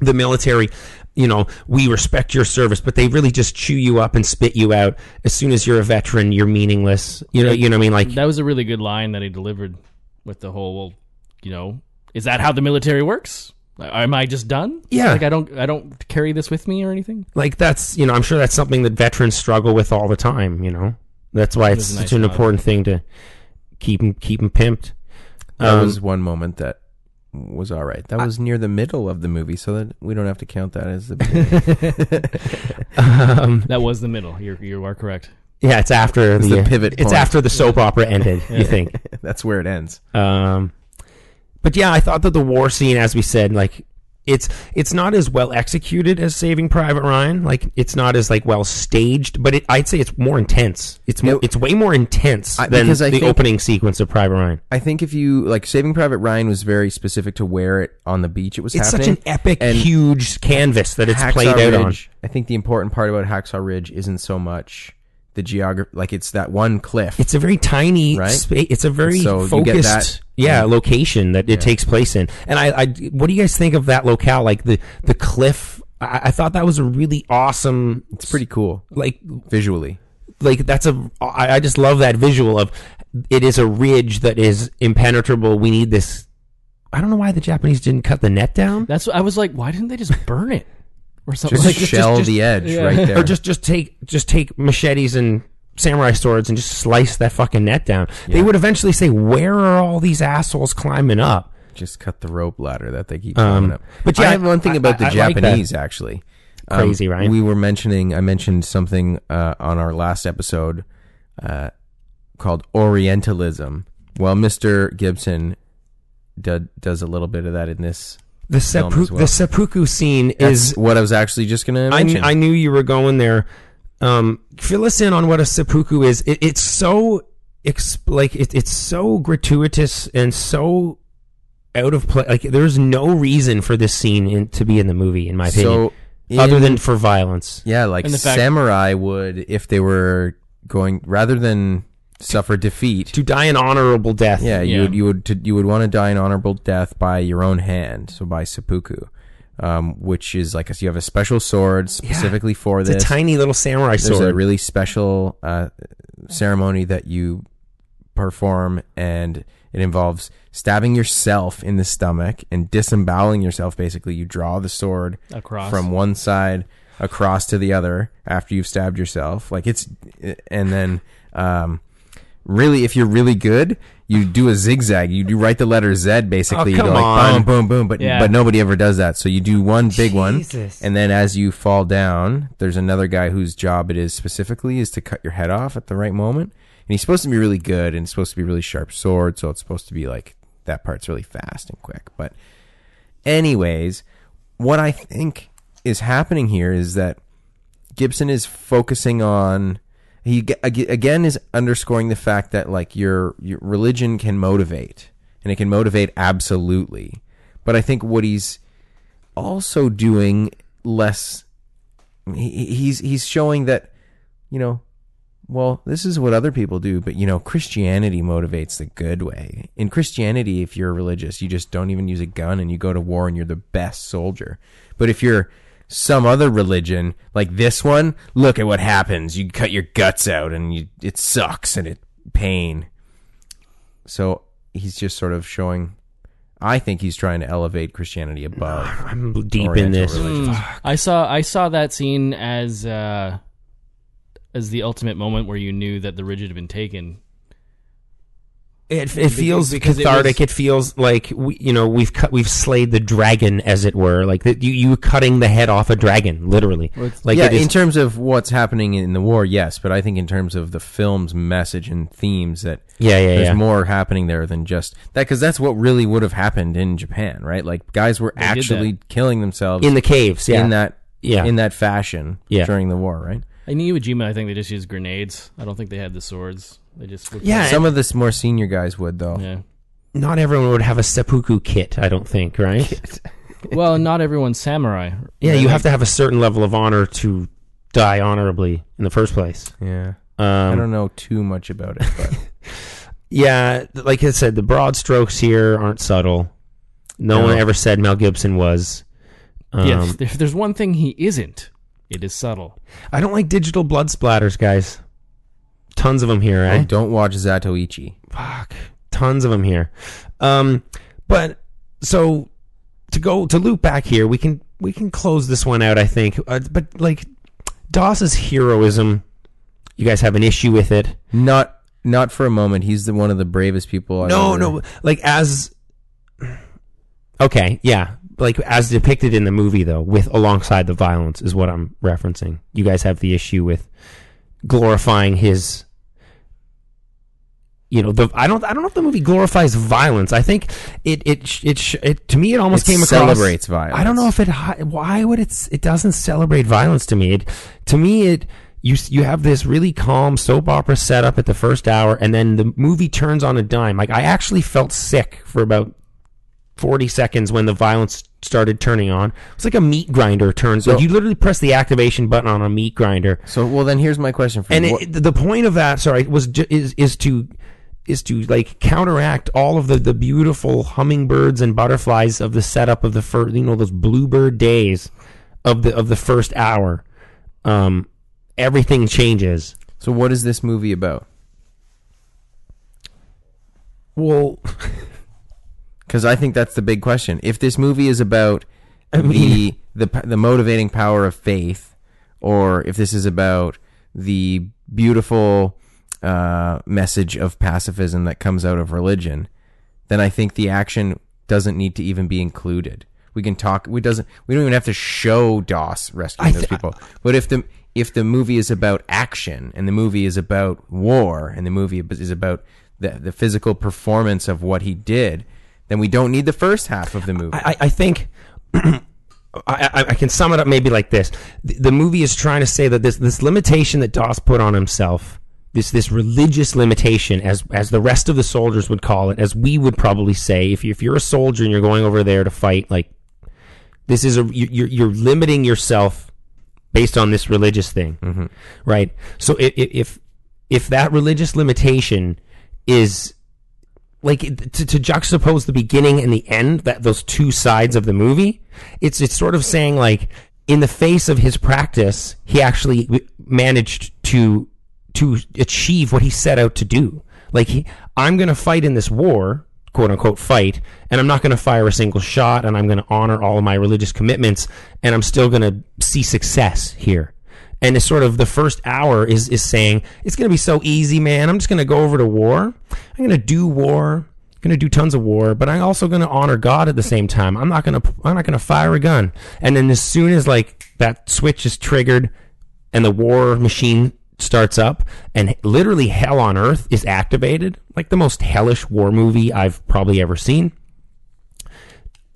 the military, you know, we respect your service, but they really just chew you up and spit you out as soon as you're a veteran. You're meaningless. You know, you know what I mean? Like that was a really good line that he delivered with the whole, well, you know, is that how the military works? Am I just done? Yeah. like I don't, I don't carry this with me or anything. like that's you know I'm sure that's something that veterans struggle with all the time. You know, that's why it's was a such nice an nod. important thing to keep them keep them pimped. That Um, was one moment that was all right. That was near the middle of the movie, so that we don't have to count that as the beginning. um, That was the middle. You're, you are correct. yeah, it's after It's the, the pivot It's point. after the soap opera ended. You think? That's where it ends. Um, but yeah, I thought that the war scene, as we said, like it's it's not as well executed as Saving Private Ryan. Like it's not as like well staged, but it, I'd say it's more intense. It's more, it's way more intense I- than the think- opening sequence of Private Ryan. I think if you like Saving Private Ryan was very specific to where it on the beach it was It's happening. such an epic, and huge canvas that it's Hacksaw played out on. I think the important part about Hacksaw Ridge isn't so much the geography, like it's that one cliff. It's a very tiny Right? space. It's a very So you get focused, that- yeah, yeah. location that it takes place in. And I, I, what do you guys think of that locale? Like the the cliff. I, I thought that was a really awesome. it's pretty cool Like visually. like that's a I, I just love that visual of it is a ridge that is impenetrable. We need this. I don't know why the Japanese didn't cut the net down, That's what I was like. Why didn't they just burn it or something? Just like shell just- the edge yeah. right there. or just just take just take machetes and samurai swords and just slice that fucking net down. They would eventually say, "Where are all these assholes climbing up?" just cut the rope ladder that they keep Um, climbing up. but I yeah, have one thing I- about the I- I like. Japanese actually. Um, Crazy, right? We were mentioning. I mentioned something uh, on our last episode uh, called Orientalism. Well, Mister Gibson do, does a little bit of that in this. The Film well. the seppuku scene Is is. what I was actually just going to I, mention. I knew you were going there. Um, fill us in on what a seppuku is. It, it's so exp- like it, it's so gratuitous and so out of place. Like there's no reason for this scene in, to be in the movie, in my opinion, so, other than for violence. yeah, like the fact- samurai would if they were going rather than suffer defeat. To die an honorable death. Yeah, you would you would to, you would want to die an honorable death by your own hand, so by seppuku, um, which is like a, you have a special sword specifically for It's this. a tiny little samurai There's sword. a really special uh, ceremony that you perform, and it involves stabbing yourself in the stomach and disemboweling yourself. Basically, you draw the sword Across. from one side across to the other after you've stabbed yourself. Like it's, and then um, really, if you're really good, you do a zigzag. You do write the letter Z basically. Oh, you go like on. boom, boom, boom. But Yeah. but nobody ever does that. So you do one big one, and then as you fall down, there's another guy whose job it is specifically is to cut your head off at the right moment. And he's supposed to be really good and it's supposed to be really sharp sword, so it's supposed to be like that part's really fast and quick. But anyways, what I think is happening here is that Gibson is focusing on he again is underscoring the fact that like your your religion can motivate and it can motivate absolutely. But I think what he's also doing less he, he's he's showing that you know well this is what other people do but you know christianity motivates the good way in christianity if you're religious you just don't even use a gun and you go to war and you're the best soldier but if you're some other religion like this one look at what happens you cut your guts out and you it sucks and it pain so he's just sort of showing i think he's trying to elevate christianity above I'm deep in this. religion. I saw I saw that scene as uh, as the ultimate moment where you knew that the ridge had been taken. It, it feels because cathartic. It, was- feels like we, you know we've cut we've slayed the dragon, as it were. Like that you you cutting the head off a dragon, literally. Like yeah, it is, in terms of what's happening in the war, yes, but I think in terms of the film's message and themes, that Yeah, yeah, there's yeah. more happening there than just that, because that's what really would have happened in Japan, right? Like guys were did actually killing themselves in the caves. Yeah, in that Yeah. in that fashion Yeah. during the war, right? In Iwo Jima, I think they just used grenades. I don't think they had the swords. They just would Yeah, Some of the more senior guys would though. yeah. not everyone would have a seppuku kit. I don't think, right? Well, not everyone's samurai. Yeah, Right? you have to have a certain level of honor to die honorably in the first place. Yeah. I Um, don't know too much about it, but yeah, th- like I said, the broad strokes here aren't subtle. No, No. one ever said Mel Gibson was. Um, Yeah, if if there's one thing he isn't, it is subtle. I don't like digital blood splatters, guys. Tons of them here, eh? Oh, don't watch Zatoichi. Fuck, tons of them here. Um, but so to go to loop back here, we can we can close this one out. I think, uh, but like Doss's heroism, you guys have an issue with it. Not not for a moment. He's the one of the bravest people. I've No, ever- no, like as okay, yeah, like as depicted in the movie though, with alongside the violence is what I'm referencing. You guys have the issue with glorifying his. You know, the I don't I don't know if the movie glorifies violence. I think it it it, it to me it almost It came across celebrates violence. I don't know if it hi- why would it it doesn't celebrate violence to me. It to me it you you have this really calm soap opera setup at the first hour and then the movie turns on a dime. Like I actually felt sick for about 40 seconds when the violence started turning on. It's like a meat grinder turns. So- like you literally press the activation button on a meat grinder. So well, then here's my question for And you. it, the point of that, sorry, was ju- is is to is to like counteract all of the the beautiful hummingbirds and butterflies of the setup of the first, you know, those bluebird days of the of the first hour. Um, everything changes. so what is this movie about? Well, Because I think that's the big question. If this movie is about the the the motivating power of faith, or if this is about the beautiful uh, message of pacifism that comes out of religion, then I think the action doesn't need to even be included. We can talk. We doesn't. We don't even have to show Doss rescuing I those people. But if the if the movie is about action and the movie is about war and the movie is about the the physical performance of what he did, then we don't need the first half of the movie. I, I- think I, I, can sum it up maybe like this: the, the movie is trying to say that this this limitation that Doss put on himself, this this religious limitation, as as the rest of the soldiers would call it, as we would probably say, if you, if you're a soldier and you're going over there to fight, like this is a you- you're you're limiting yourself based on this religious thing, mm-hmm. right? So i- i- if if that religious limitation is like to, to juxtapose the beginning and the end that those two sides of the movie it's it's sort of saying like in the face of his practice he actually managed to to achieve what he set out to do. Like he, i'm going to fight in this war quote unquote fight and i'm not going to fire a single shot and i'm going to honor all of my religious commitments and i'm still going to see success here and it's sort of the first hour is is saying it's going to be so easy, man. I'm just going to go over to war. I'm going to do war. I'm going to do tons of war, but I'm also going to honor God at the same time. I'm not going to I'm not going to fire a gun. And then as soon as like that switch is triggered and the war machine starts up and literally hell on earth is activated, like the most hellish war movie I've probably ever seen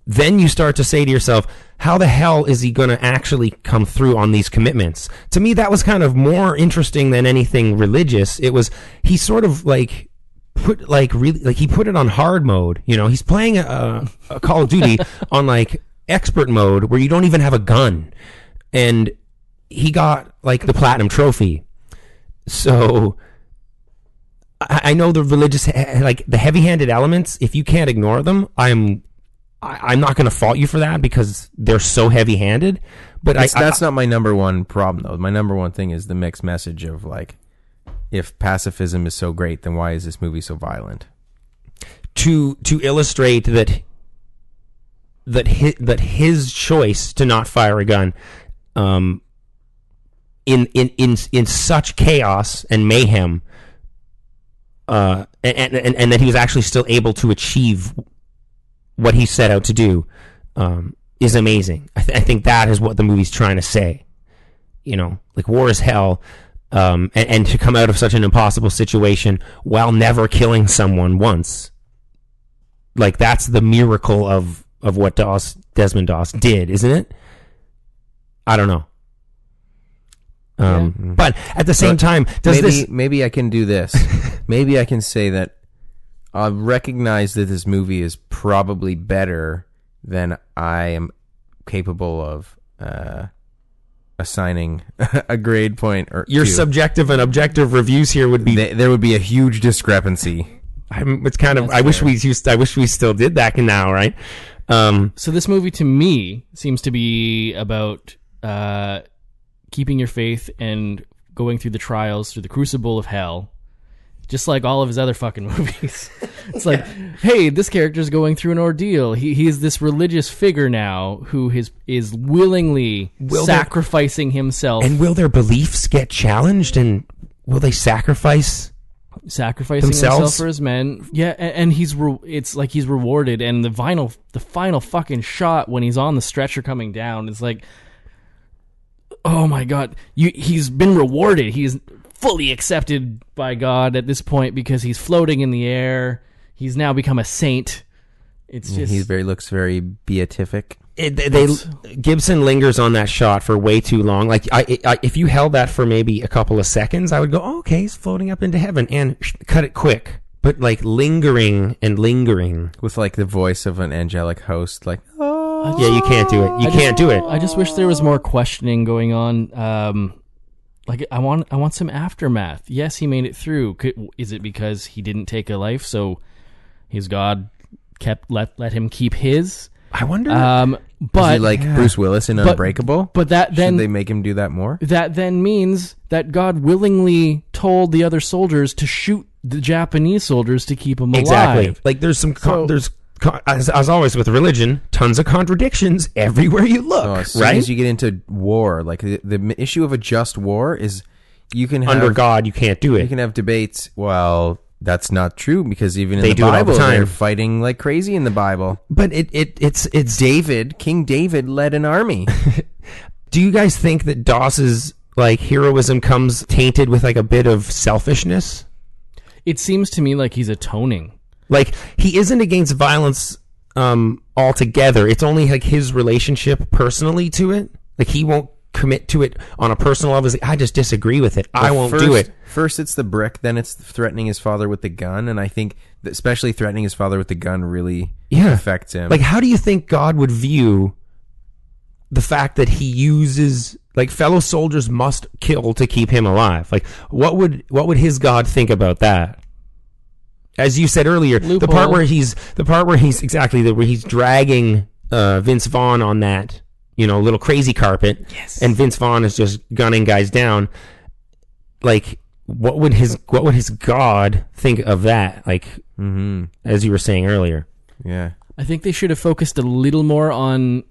then you start to say to yourself, how the hell is he going to actually come through on these commitments? To me, that was kind of more interesting than anything religious. It was, he sort of like, put like really like he put it on hard mode you know he's playing a, a call of duty on like expert mode where you don't even have a gun and he got like the platinum trophy so I, I know the religious, like the heavy-handed elements. If you can't ignore them, I'm, I, I'm not going to fault you for that because they're so heavy-handed. But I, That's, that's I, not my number one problem though. My number one thing is the mixed message of like, if pacifism is so great, then why is this movie so violent? to to illustrate that that his, that his choice to not fire a gun, um, in in in in such chaos and mayhem, uh, and and and that he was actually still able to achieve what he set out to do, um, is amazing. I, th- I think that is what the movie's trying to say. You know, like war is hell. Um, and, and to come out of such an impossible situation while never killing someone once, like that's the miracle of of what Doss Desmond Doss did, isn't it? I don't know. Um, But at the same time, does maybe this? maybe I can do this. maybe I can say that I recognize that this movie is probably better than I am capable of uh, assigning a grade point or Your to. subjective and objective reviews here would be. Th- there would be a huge discrepancy. I'm, it's kind of. I wish we used. I wish we still did that now, right? Um, So this movie to me seems to be about uh, keeping your faith and going through the trials through the crucible of hell, just like all of his other fucking movies. it's like, hey, this character's going through an ordeal. He he's this religious figure now who is is willingly Will there- sacrificing himself, and will their beliefs get challenged? And will they sacrifice? sacrificing himself themselves? for his men. Yeah, and, and he's re- it's like he's rewarded. And the final, the final fucking shot when he's on the stretcher coming down is like, oh my god, you he's been rewarded. He's fully accepted by God at this point because he's floating in the air. He's now become a saint. It's just He very looks very beatific. It, they, they- Gibson lingers on that shot for way too long. Like, I, I, if you held that for maybe a couple of seconds, I would go, oh, "Okay, he's floating up into heaven," and sh- cut it quick. But like lingering and lingering, with like the voice of an angelic host, like oh, yeah, you can't do it. You I can't just- do it. I just wish there was more questioning going on. Um, like I want, I want some aftermath. Yes, he made it through. Could, is it because he didn't take a life, so his God kept let let him keep his? I wonder. Um, Is but he like Bruce Willis in but- Unbreakable? but that Should then they make him do that more? that then means that God willingly told the other soldiers to shoot the Japanese soldiers to keep him alive. exactly. Like, there's some. Con- So- there's con- as, as always with religion, tons of contradictions everywhere you look. Oh, as soon right? as you get into war, like the, the issue of a just war is you can have, Under God, you can't do it. you can have debates. Well, that's not true because even in They the do it all the Bible, time. they're fighting like crazy in the Bible. But it, it, it's, it's. David, King David, led an army. Do you guys think that Doss's like heroism comes tainted with like a bit of selfishness? It seems to me like he's atoning. Like he isn't against violence um altogether. It's only like his relationship personally to it. Like he won't commit to it on a personal level. He's like, I just disagree with it. I won't first, do it. First, it's the brick. Then it's threatening his father with the gun. And I think, especially threatening his father with the gun, really Yeah. affects him. Like how do you think God would view the fact that he uses like fellow soldiers must kill to keep him alive? Like what would what would his God think about that? As you said earlier, the part where he's the part where he's exactly the, where he's dragging uh, Vince Vaughn on that you know little crazy carpet, yes. and Vince Vaughn is just gunning guys down. Like, what would his what would his God think of that? Like, hmm as you were saying earlier, yeah. I think they should have focused a little more on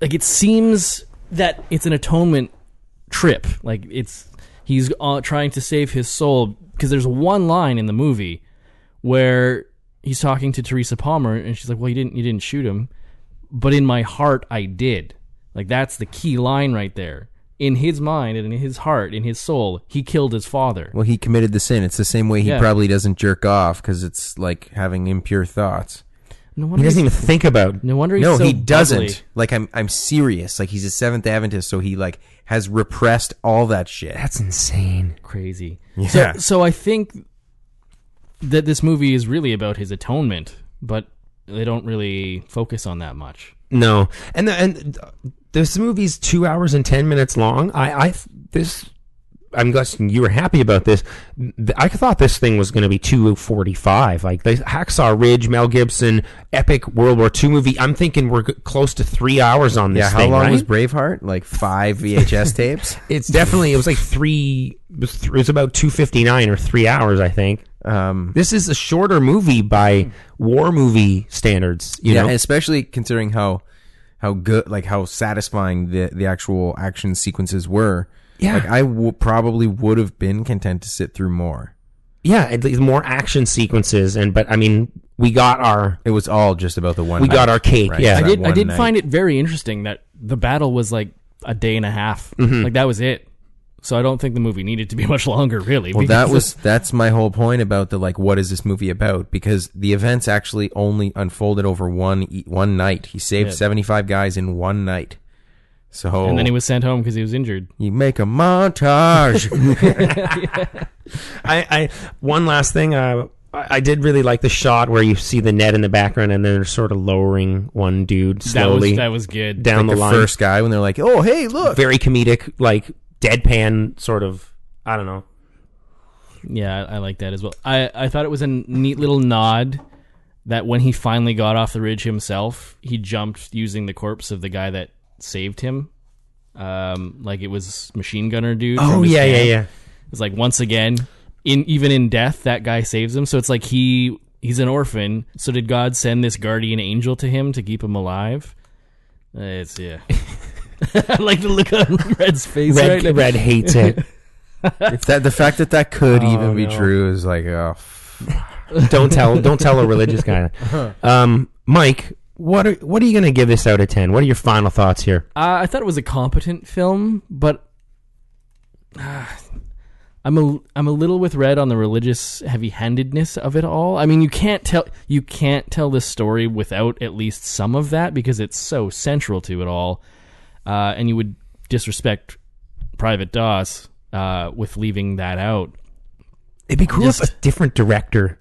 like it seems that it's an atonement trip. Like it's he's uh, trying to save his soul because there's one line in the movie where he's talking to Teresa Palmer and she's like, "Well, you didn't you didn't shoot him, but in my heart I did." Like that's the key line right there. In his mind and in his heart, in his soul, he killed his father. Well, he committed the sin. It's the same way he Yeah. probably doesn't jerk off because it's like having impure thoughts. No wonder he wonder doesn't he's- even think about. No wonder he's no, so he doesn't. bubbly. Like I'm, I'm serious. Like he's a Seventh Adventist, so he like has repressed all that shit. That's insane. crazy. Yeah. So, so I think that this movie is really about his atonement, but they don't really focus on that much. No, and the, and this movie's two hours and ten minutes long. I, I this. I'm guessing you were happy about this. I thought this thing was going to be two forty five. Like the Hacksaw Ridge, Mel Gibson, epic World War II movie. I'm thinking we're close to three hours on this. yeah. How thing, long right? was Braveheart? Like five VHS tapes. It's definitely. It was like three. It was, th- it was about two fifty nine or three hours. I think. Um, This is a shorter movie by war movie standards. You yeah, know, especially considering how how good, like how satisfying the the actual action sequences were. Yeah. like I w- probably would have been content to sit through more. yeah, at least more action sequences. And but I mean, we got our It was all just about the one. We got night, our cake, yeah. I That did. I one did night. find it very interesting that the battle was like a day and a half. Mm-hmm. Like that was it. So I don't think the movie needed to be much longer, really. Well, that was that's my whole point about the like, what is this movie about? Because the events actually only unfolded over one e- one night. He saved Yeah. seventy five guys in one night. So and then he was sent home because he was injured. you make a montage. I, I one last thing. Uh, I I did really like the shot where you see the net in the background, and then they're sort of lowering one dude That slowly was that was good. down like the, the line. first guy when they're like, "Oh, hey, look." Very comedic, like deadpan sort of. I don't know. Yeah, I, I like that as well. I, I thought it was a neat little nod that when he finally got off the ridge himself, he jumped using the corpse of the guy that saved him. Um, like it was machine gunner dude. Oh from his yeah, yeah, yeah. It's like once again, in even in death, that guy saves him. So it's like he he's an orphan. So did God send this guardian angel to him to keep him alive? It's yeah. I like the look on Red's face right Red, now. Red hates it. if that the fact that that could Oh, even be no. true is like, oh, don't tell. Don't tell a religious guy. Um, Mike, what are what are you going to give this out of ten? What are your final thoughts here? Uh, I thought it was a competent film, but uh, I'm a I'm a little with Red on the religious heavy-handedness of it all. I mean, you can't tell you can't tell this story without at least some of that because it's so central to it all, uh, and you would disrespect Private Doss uh, with leaving that out. It'd be cool if a different director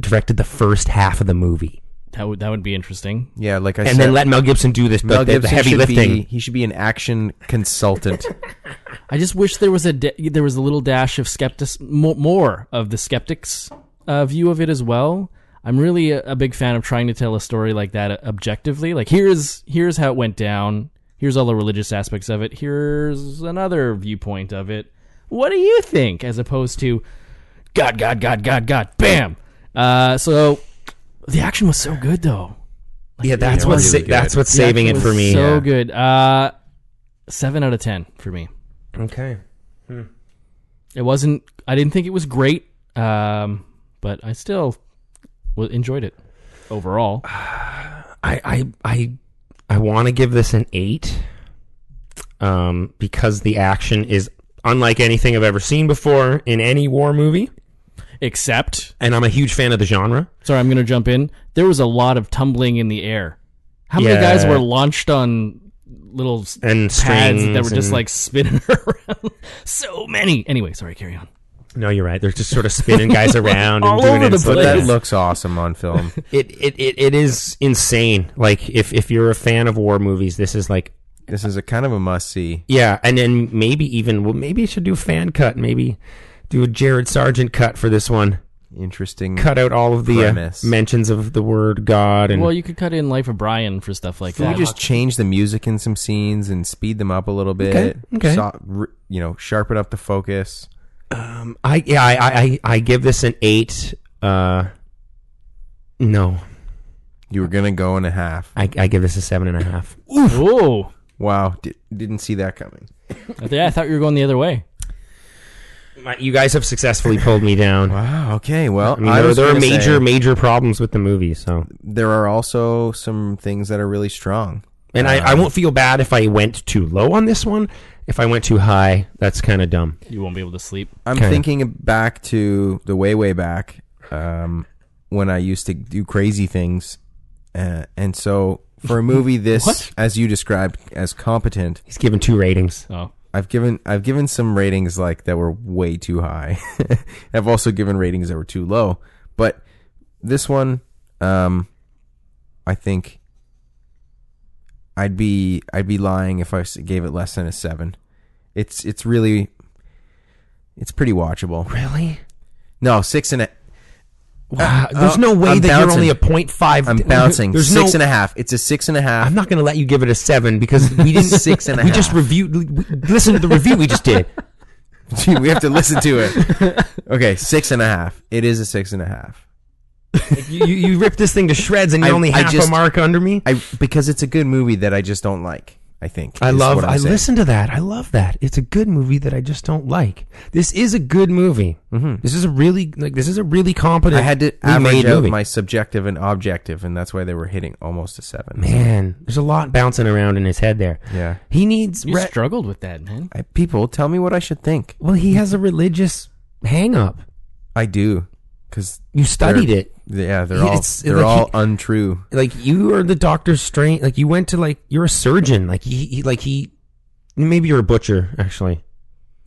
directed the first half of the movie, That would that would be interesting. yeah, like I said, and said, then let Mel Gibson do this, Mel the, the Gibson heavy should lifting. Be, he should be an action consultant. I just wish there was a da- there was a little dash of skeptics more, more of the skeptics uh, view of it as well. I'm really a, a big fan of trying to tell a story like that objectively. Like here's here's how it went down. Here's all the religious aspects of it. Here's another viewpoint of it. What do you think? As opposed to God, God, God, God, God, bam. Uh, so the action was so good though. yeah, that's what's sa- that's what's saving it for me. So Yeah. good. Uh, seven out of ten for me. Okay. It wasn't. I didn't think it was great, um, but I still enjoyed it overall. I I I I want to give this an eight, um, because the action is unlike anything I've ever seen before in any war movie, Except, and I'm a huge fan of the genre. sorry, I'm going to jump in. There was a lot of tumbling in the air. How many Yeah. guys were launched on little s- And pads that were just and- like spinning around? so many. Anyway, sorry. Carry on. No, you're right. They're just sort of spinning guys around and All doing over it. the but that place. looks awesome on film. it, it, it, it is insane. Like if if you're a fan of war movies, this is like this is a kind of a must see. yeah, and then maybe even well, maybe you should do a fan cut. Maybe do a Jared Sargent cut for this one. Interesting. Cut out all of the uh, Premise. mentions of the word God and Well, you could cut in Life of Brian for stuff like Can that. we just change the music in some scenes and speed them up a little bit? Okay, okay. So- r- you know, sharpen up the focus. I yeah I, I I I give this an eight. Uh, no, You were gonna go and a half. I I give this a seven and a half. Ooh. Wow, di- didn't see that coming. Yeah, I thought you were going the other way. My- You guys have successfully pulled me down. Wow. Okay. Well, I mean, I there, was there are gonna major, say major problems with the movie. So, there are also some things that are really strong. and I, I won't feel bad if I went too low on this one. If I went too high, that's kind of dumb. You won't be able to sleep. I'm Okay. thinking back to the way, way back um, when I used to do crazy things, uh, and so for a movie this, What? as you described, as competent, He's given two ratings. Oh. I've given I've given some ratings like that were way too high. I've also given ratings that were too low. But this one, um, I think I'd be I'd be lying if I gave it less than a seven. It's it's really it's pretty watchable. Really? No, six and a. Wow. There's uh, no way I'm that you're only a point five. I'm bouncing There's six no. and a half. It's a six and a half. I'm not going to let you give it a seven because we didn't. Six and a we just half. reviewed. we- Listen to the review we just did. Gee, we have to listen to it. Okay, six and a half. It is a six and a half. You, you, you ripped this thing to shreds and you're I- only I half just- a mark under me. I because it's a good movie that I just don't like. I think I is love. what I'm I saying. listen to that. I love that. It's a good movie that I just don't like. This is a good movie. Mm-hmm. This is a really like. This is a really competent. I had to made average out my subjective and objective, and that's why they were hitting almost a seven. Man, there's a lot bouncing around in his head there. Yeah. He needs. You re- struggled with that, man. I, people, tell me what I should think. well, he has a religious hang up. I do, because You studied it. Yeah, they're all it's- they're like all he- untrue. Like you are the Doctor Strange. Like you went to like you're a surgeon. Like he, he like he Maybe you're a butcher, actually.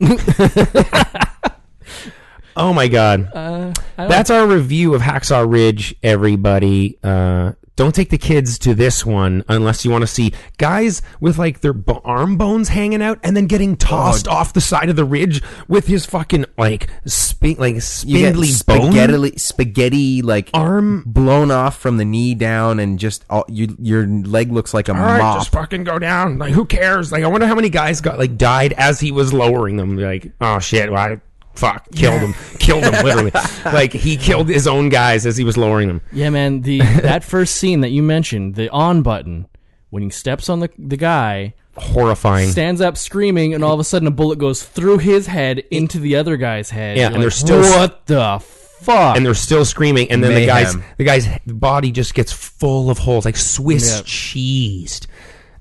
oh my god. Uh, That's our review of Hacksaw Ridge, everybody. Uh, don't take the kids to this one unless you want to see guys with like their b- arm bones hanging out and then getting tossed oh. off the side of the ridge with his fucking like spi- like spindly spaghetti, spaghetti like arm. blown off from the knee down, and just all, you, your leg looks like a All right, mop. just fucking go down. Like, who cares? Like, I wonder how many guys got like died as he was lowering them. Like, oh shit, well, I, fuck, killed him, killed him literally. like, he killed his own guys as he was lowering them. Yeah, man. The that first scene that you mentioned, the on button, when he steps on the the guy, Horrifying. stands up screaming, and all of a sudden a bullet goes through his head into the other guy's head. Yeah, You're and like, they're still- what the fuck? and they're still screaming, and then the guy's the guy's body just gets full of holes, like Swiss Yeah. cheesed.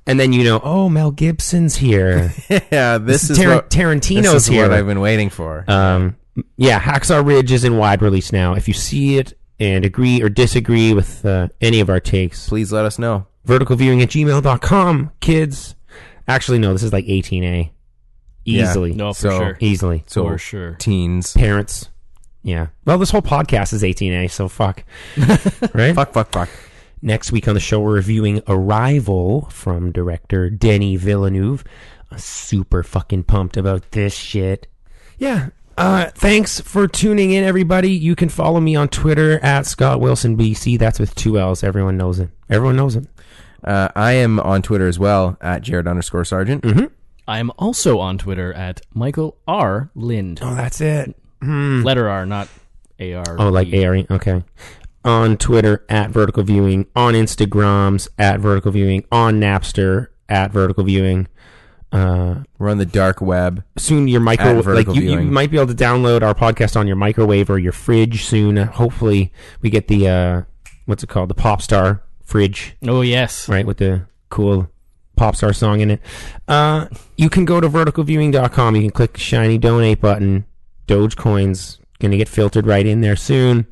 And then you know, oh, Mel Gibson's here. yeah, this is Tar- what, Tarantino's this is here. what I've been waiting for. Um, yeah, Hacksaw Ridge is in wide release now. If you see it and agree or disagree with uh, any of our takes, Please let us know. verticalviewing at gmail.com, kids. Actually, no, this is like 18A. Yeah. Easily. no, for So- sure. Easily. So For sure. teens, Parents. Yeah. Well, this whole podcast is 18A, so fuck. right? fuck, fuck, fuck. Next week on the show, we're reviewing Arrival from director Denis Villeneuve. I'm super fucking pumped about this shit. Yeah. Uh, thanks for tuning in, everybody. You can follow me on Twitter at Scott Willson BC. That's with two L's. Everyone knows it. Everyone knows it. Uh, I am on Twitter as well at Jared underscore Sargent. I am also on Twitter at Michael R. Lynd. Oh, that's it. Letter R, not A R. Oh, like A R. Okay. On Twitter at Vertical Viewing. On Instagrams at Vertical Viewing. On Napster at Vertical Viewing. Uh, We're on the dark web. soon your At microwave like you, you might be able to download our podcast on your microwave or your fridge soon Uh, hopefully we get the uh what's it called the pop star fridge Oh, yes. right with the cool pop star song in it uh you can go to verticalviewing.com you can click the shiny donate button dogecoins gonna get filtered right in there soon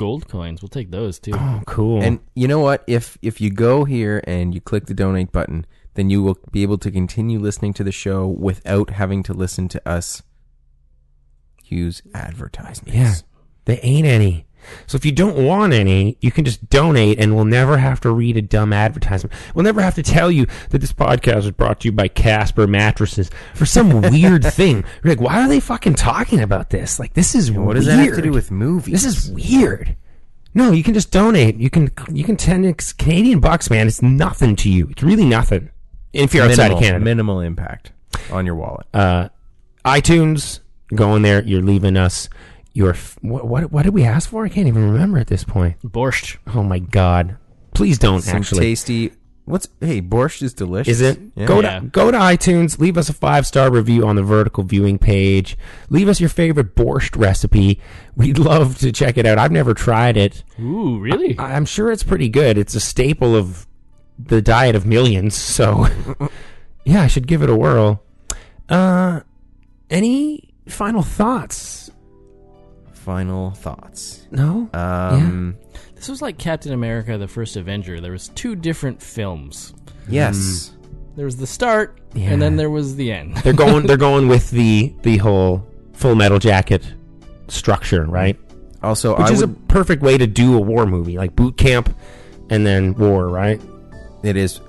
Gold coins. We'll take those too. oh cool And you know what? If if you go here and you click the donate button, then you will be able to continue listening to the show without having to listen to us use advertisements. yeah there ain't any so if you don't want any, you can just donate and we'll never have to read a dumb advertisement. We'll never have to tell you that this podcast is brought to you by Casper mattresses for some weird thing. You're like, why are they fucking talking about this? Like, this is What does that have to do with movies? This is weird. No, you can just donate. You can you can ten Canadian bucks, man. It's nothing to you. It's really nothing. If you're outside minimal, of Canada, minimal impact on your wallet. uh, iTunes, go in there. You're leaving us your what, what what did we ask for? I can't even remember at this point. Borscht. Oh my god! Please don't Some actually. tasty. What's hey borscht is delicious. Is it? Yeah. Go Yeah. to go to iTunes. Leave us a five star review on the vertical viewing page. Leave us your favorite borscht recipe. We'd love to check it out. I've never tried it. Ooh, really? I- I'm sure it's pretty good. It's a staple of the diet of millions. So, yeah, I should give it a whirl. Uh, any final thoughts? Final thoughts. No. Um. This was like Captain America: The First Avenger. There was two different films. Yes. There was the start, Yeah. and then there was the end. They're going. they're going with the the whole Full Metal Jacket structure, right? Also, Which I is would. a perfect way to do a war movie, like boot camp and then war, right? it is.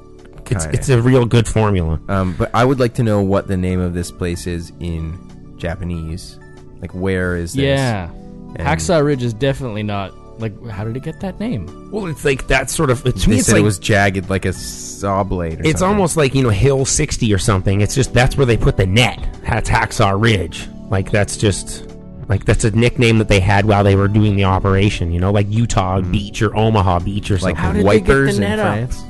It's it's a real good formula. Um, but I would like to know what the name of this place is in Japanese. Like, where is this? Yeah, And Hacksaw Ridge is definitely not like. How did it get that name? Well, it's like that sort of. To They me, it's said like it was jagged like a saw blade. Or It's something. almost like you know Hill 60 or something. It's just that's where they put the net. That's Hacksaw Ridge. Like that's just like that's a nickname that they had while they were doing the operation. You know, like Utah hmm. Beach or Omaha Beach or like something. How did they get the wipers in net up? France.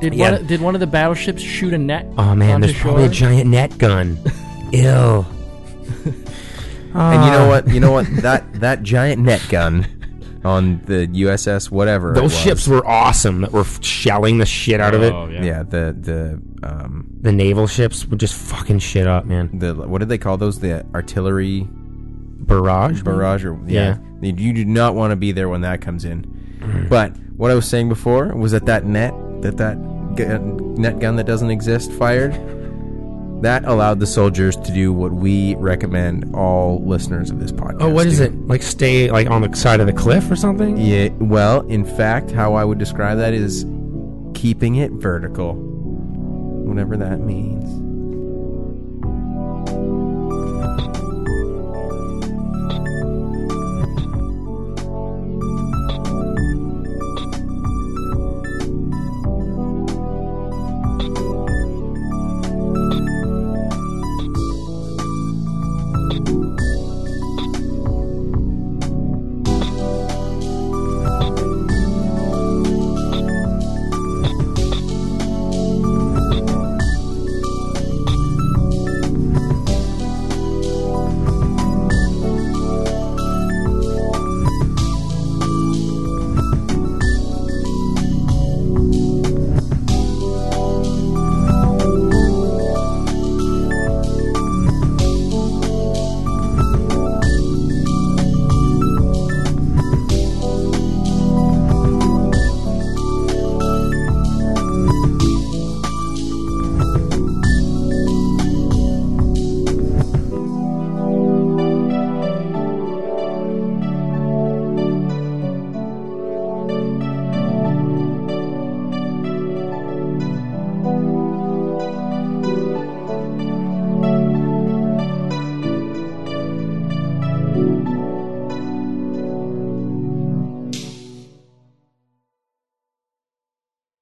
Did Yeah. one of, did one of the battleships shoot a net? oh man, onto there's probably a shore? giant net gun. Ew. And you know what? You know what? That that giant net gun on the USS whatever. it Those was. ships were awesome. That were shelling the shit out of it. Oh, yeah. Yeah. The the um The naval ships were just fucking shit up, man. the what did they call those? The artillery Barrage. barrage or yeah. You do not want to be there when that comes in. But what I was saying before was that that net that that gu- net gun that doesn't exist fired. That allowed the soldiers to do what we recommend all listeners of this oh, podcast. Oh, what is do. it? Like stay like on the side of the cliff or something? Yeah. Well, in fact, how I would describe that is keeping it vertical, whatever that means.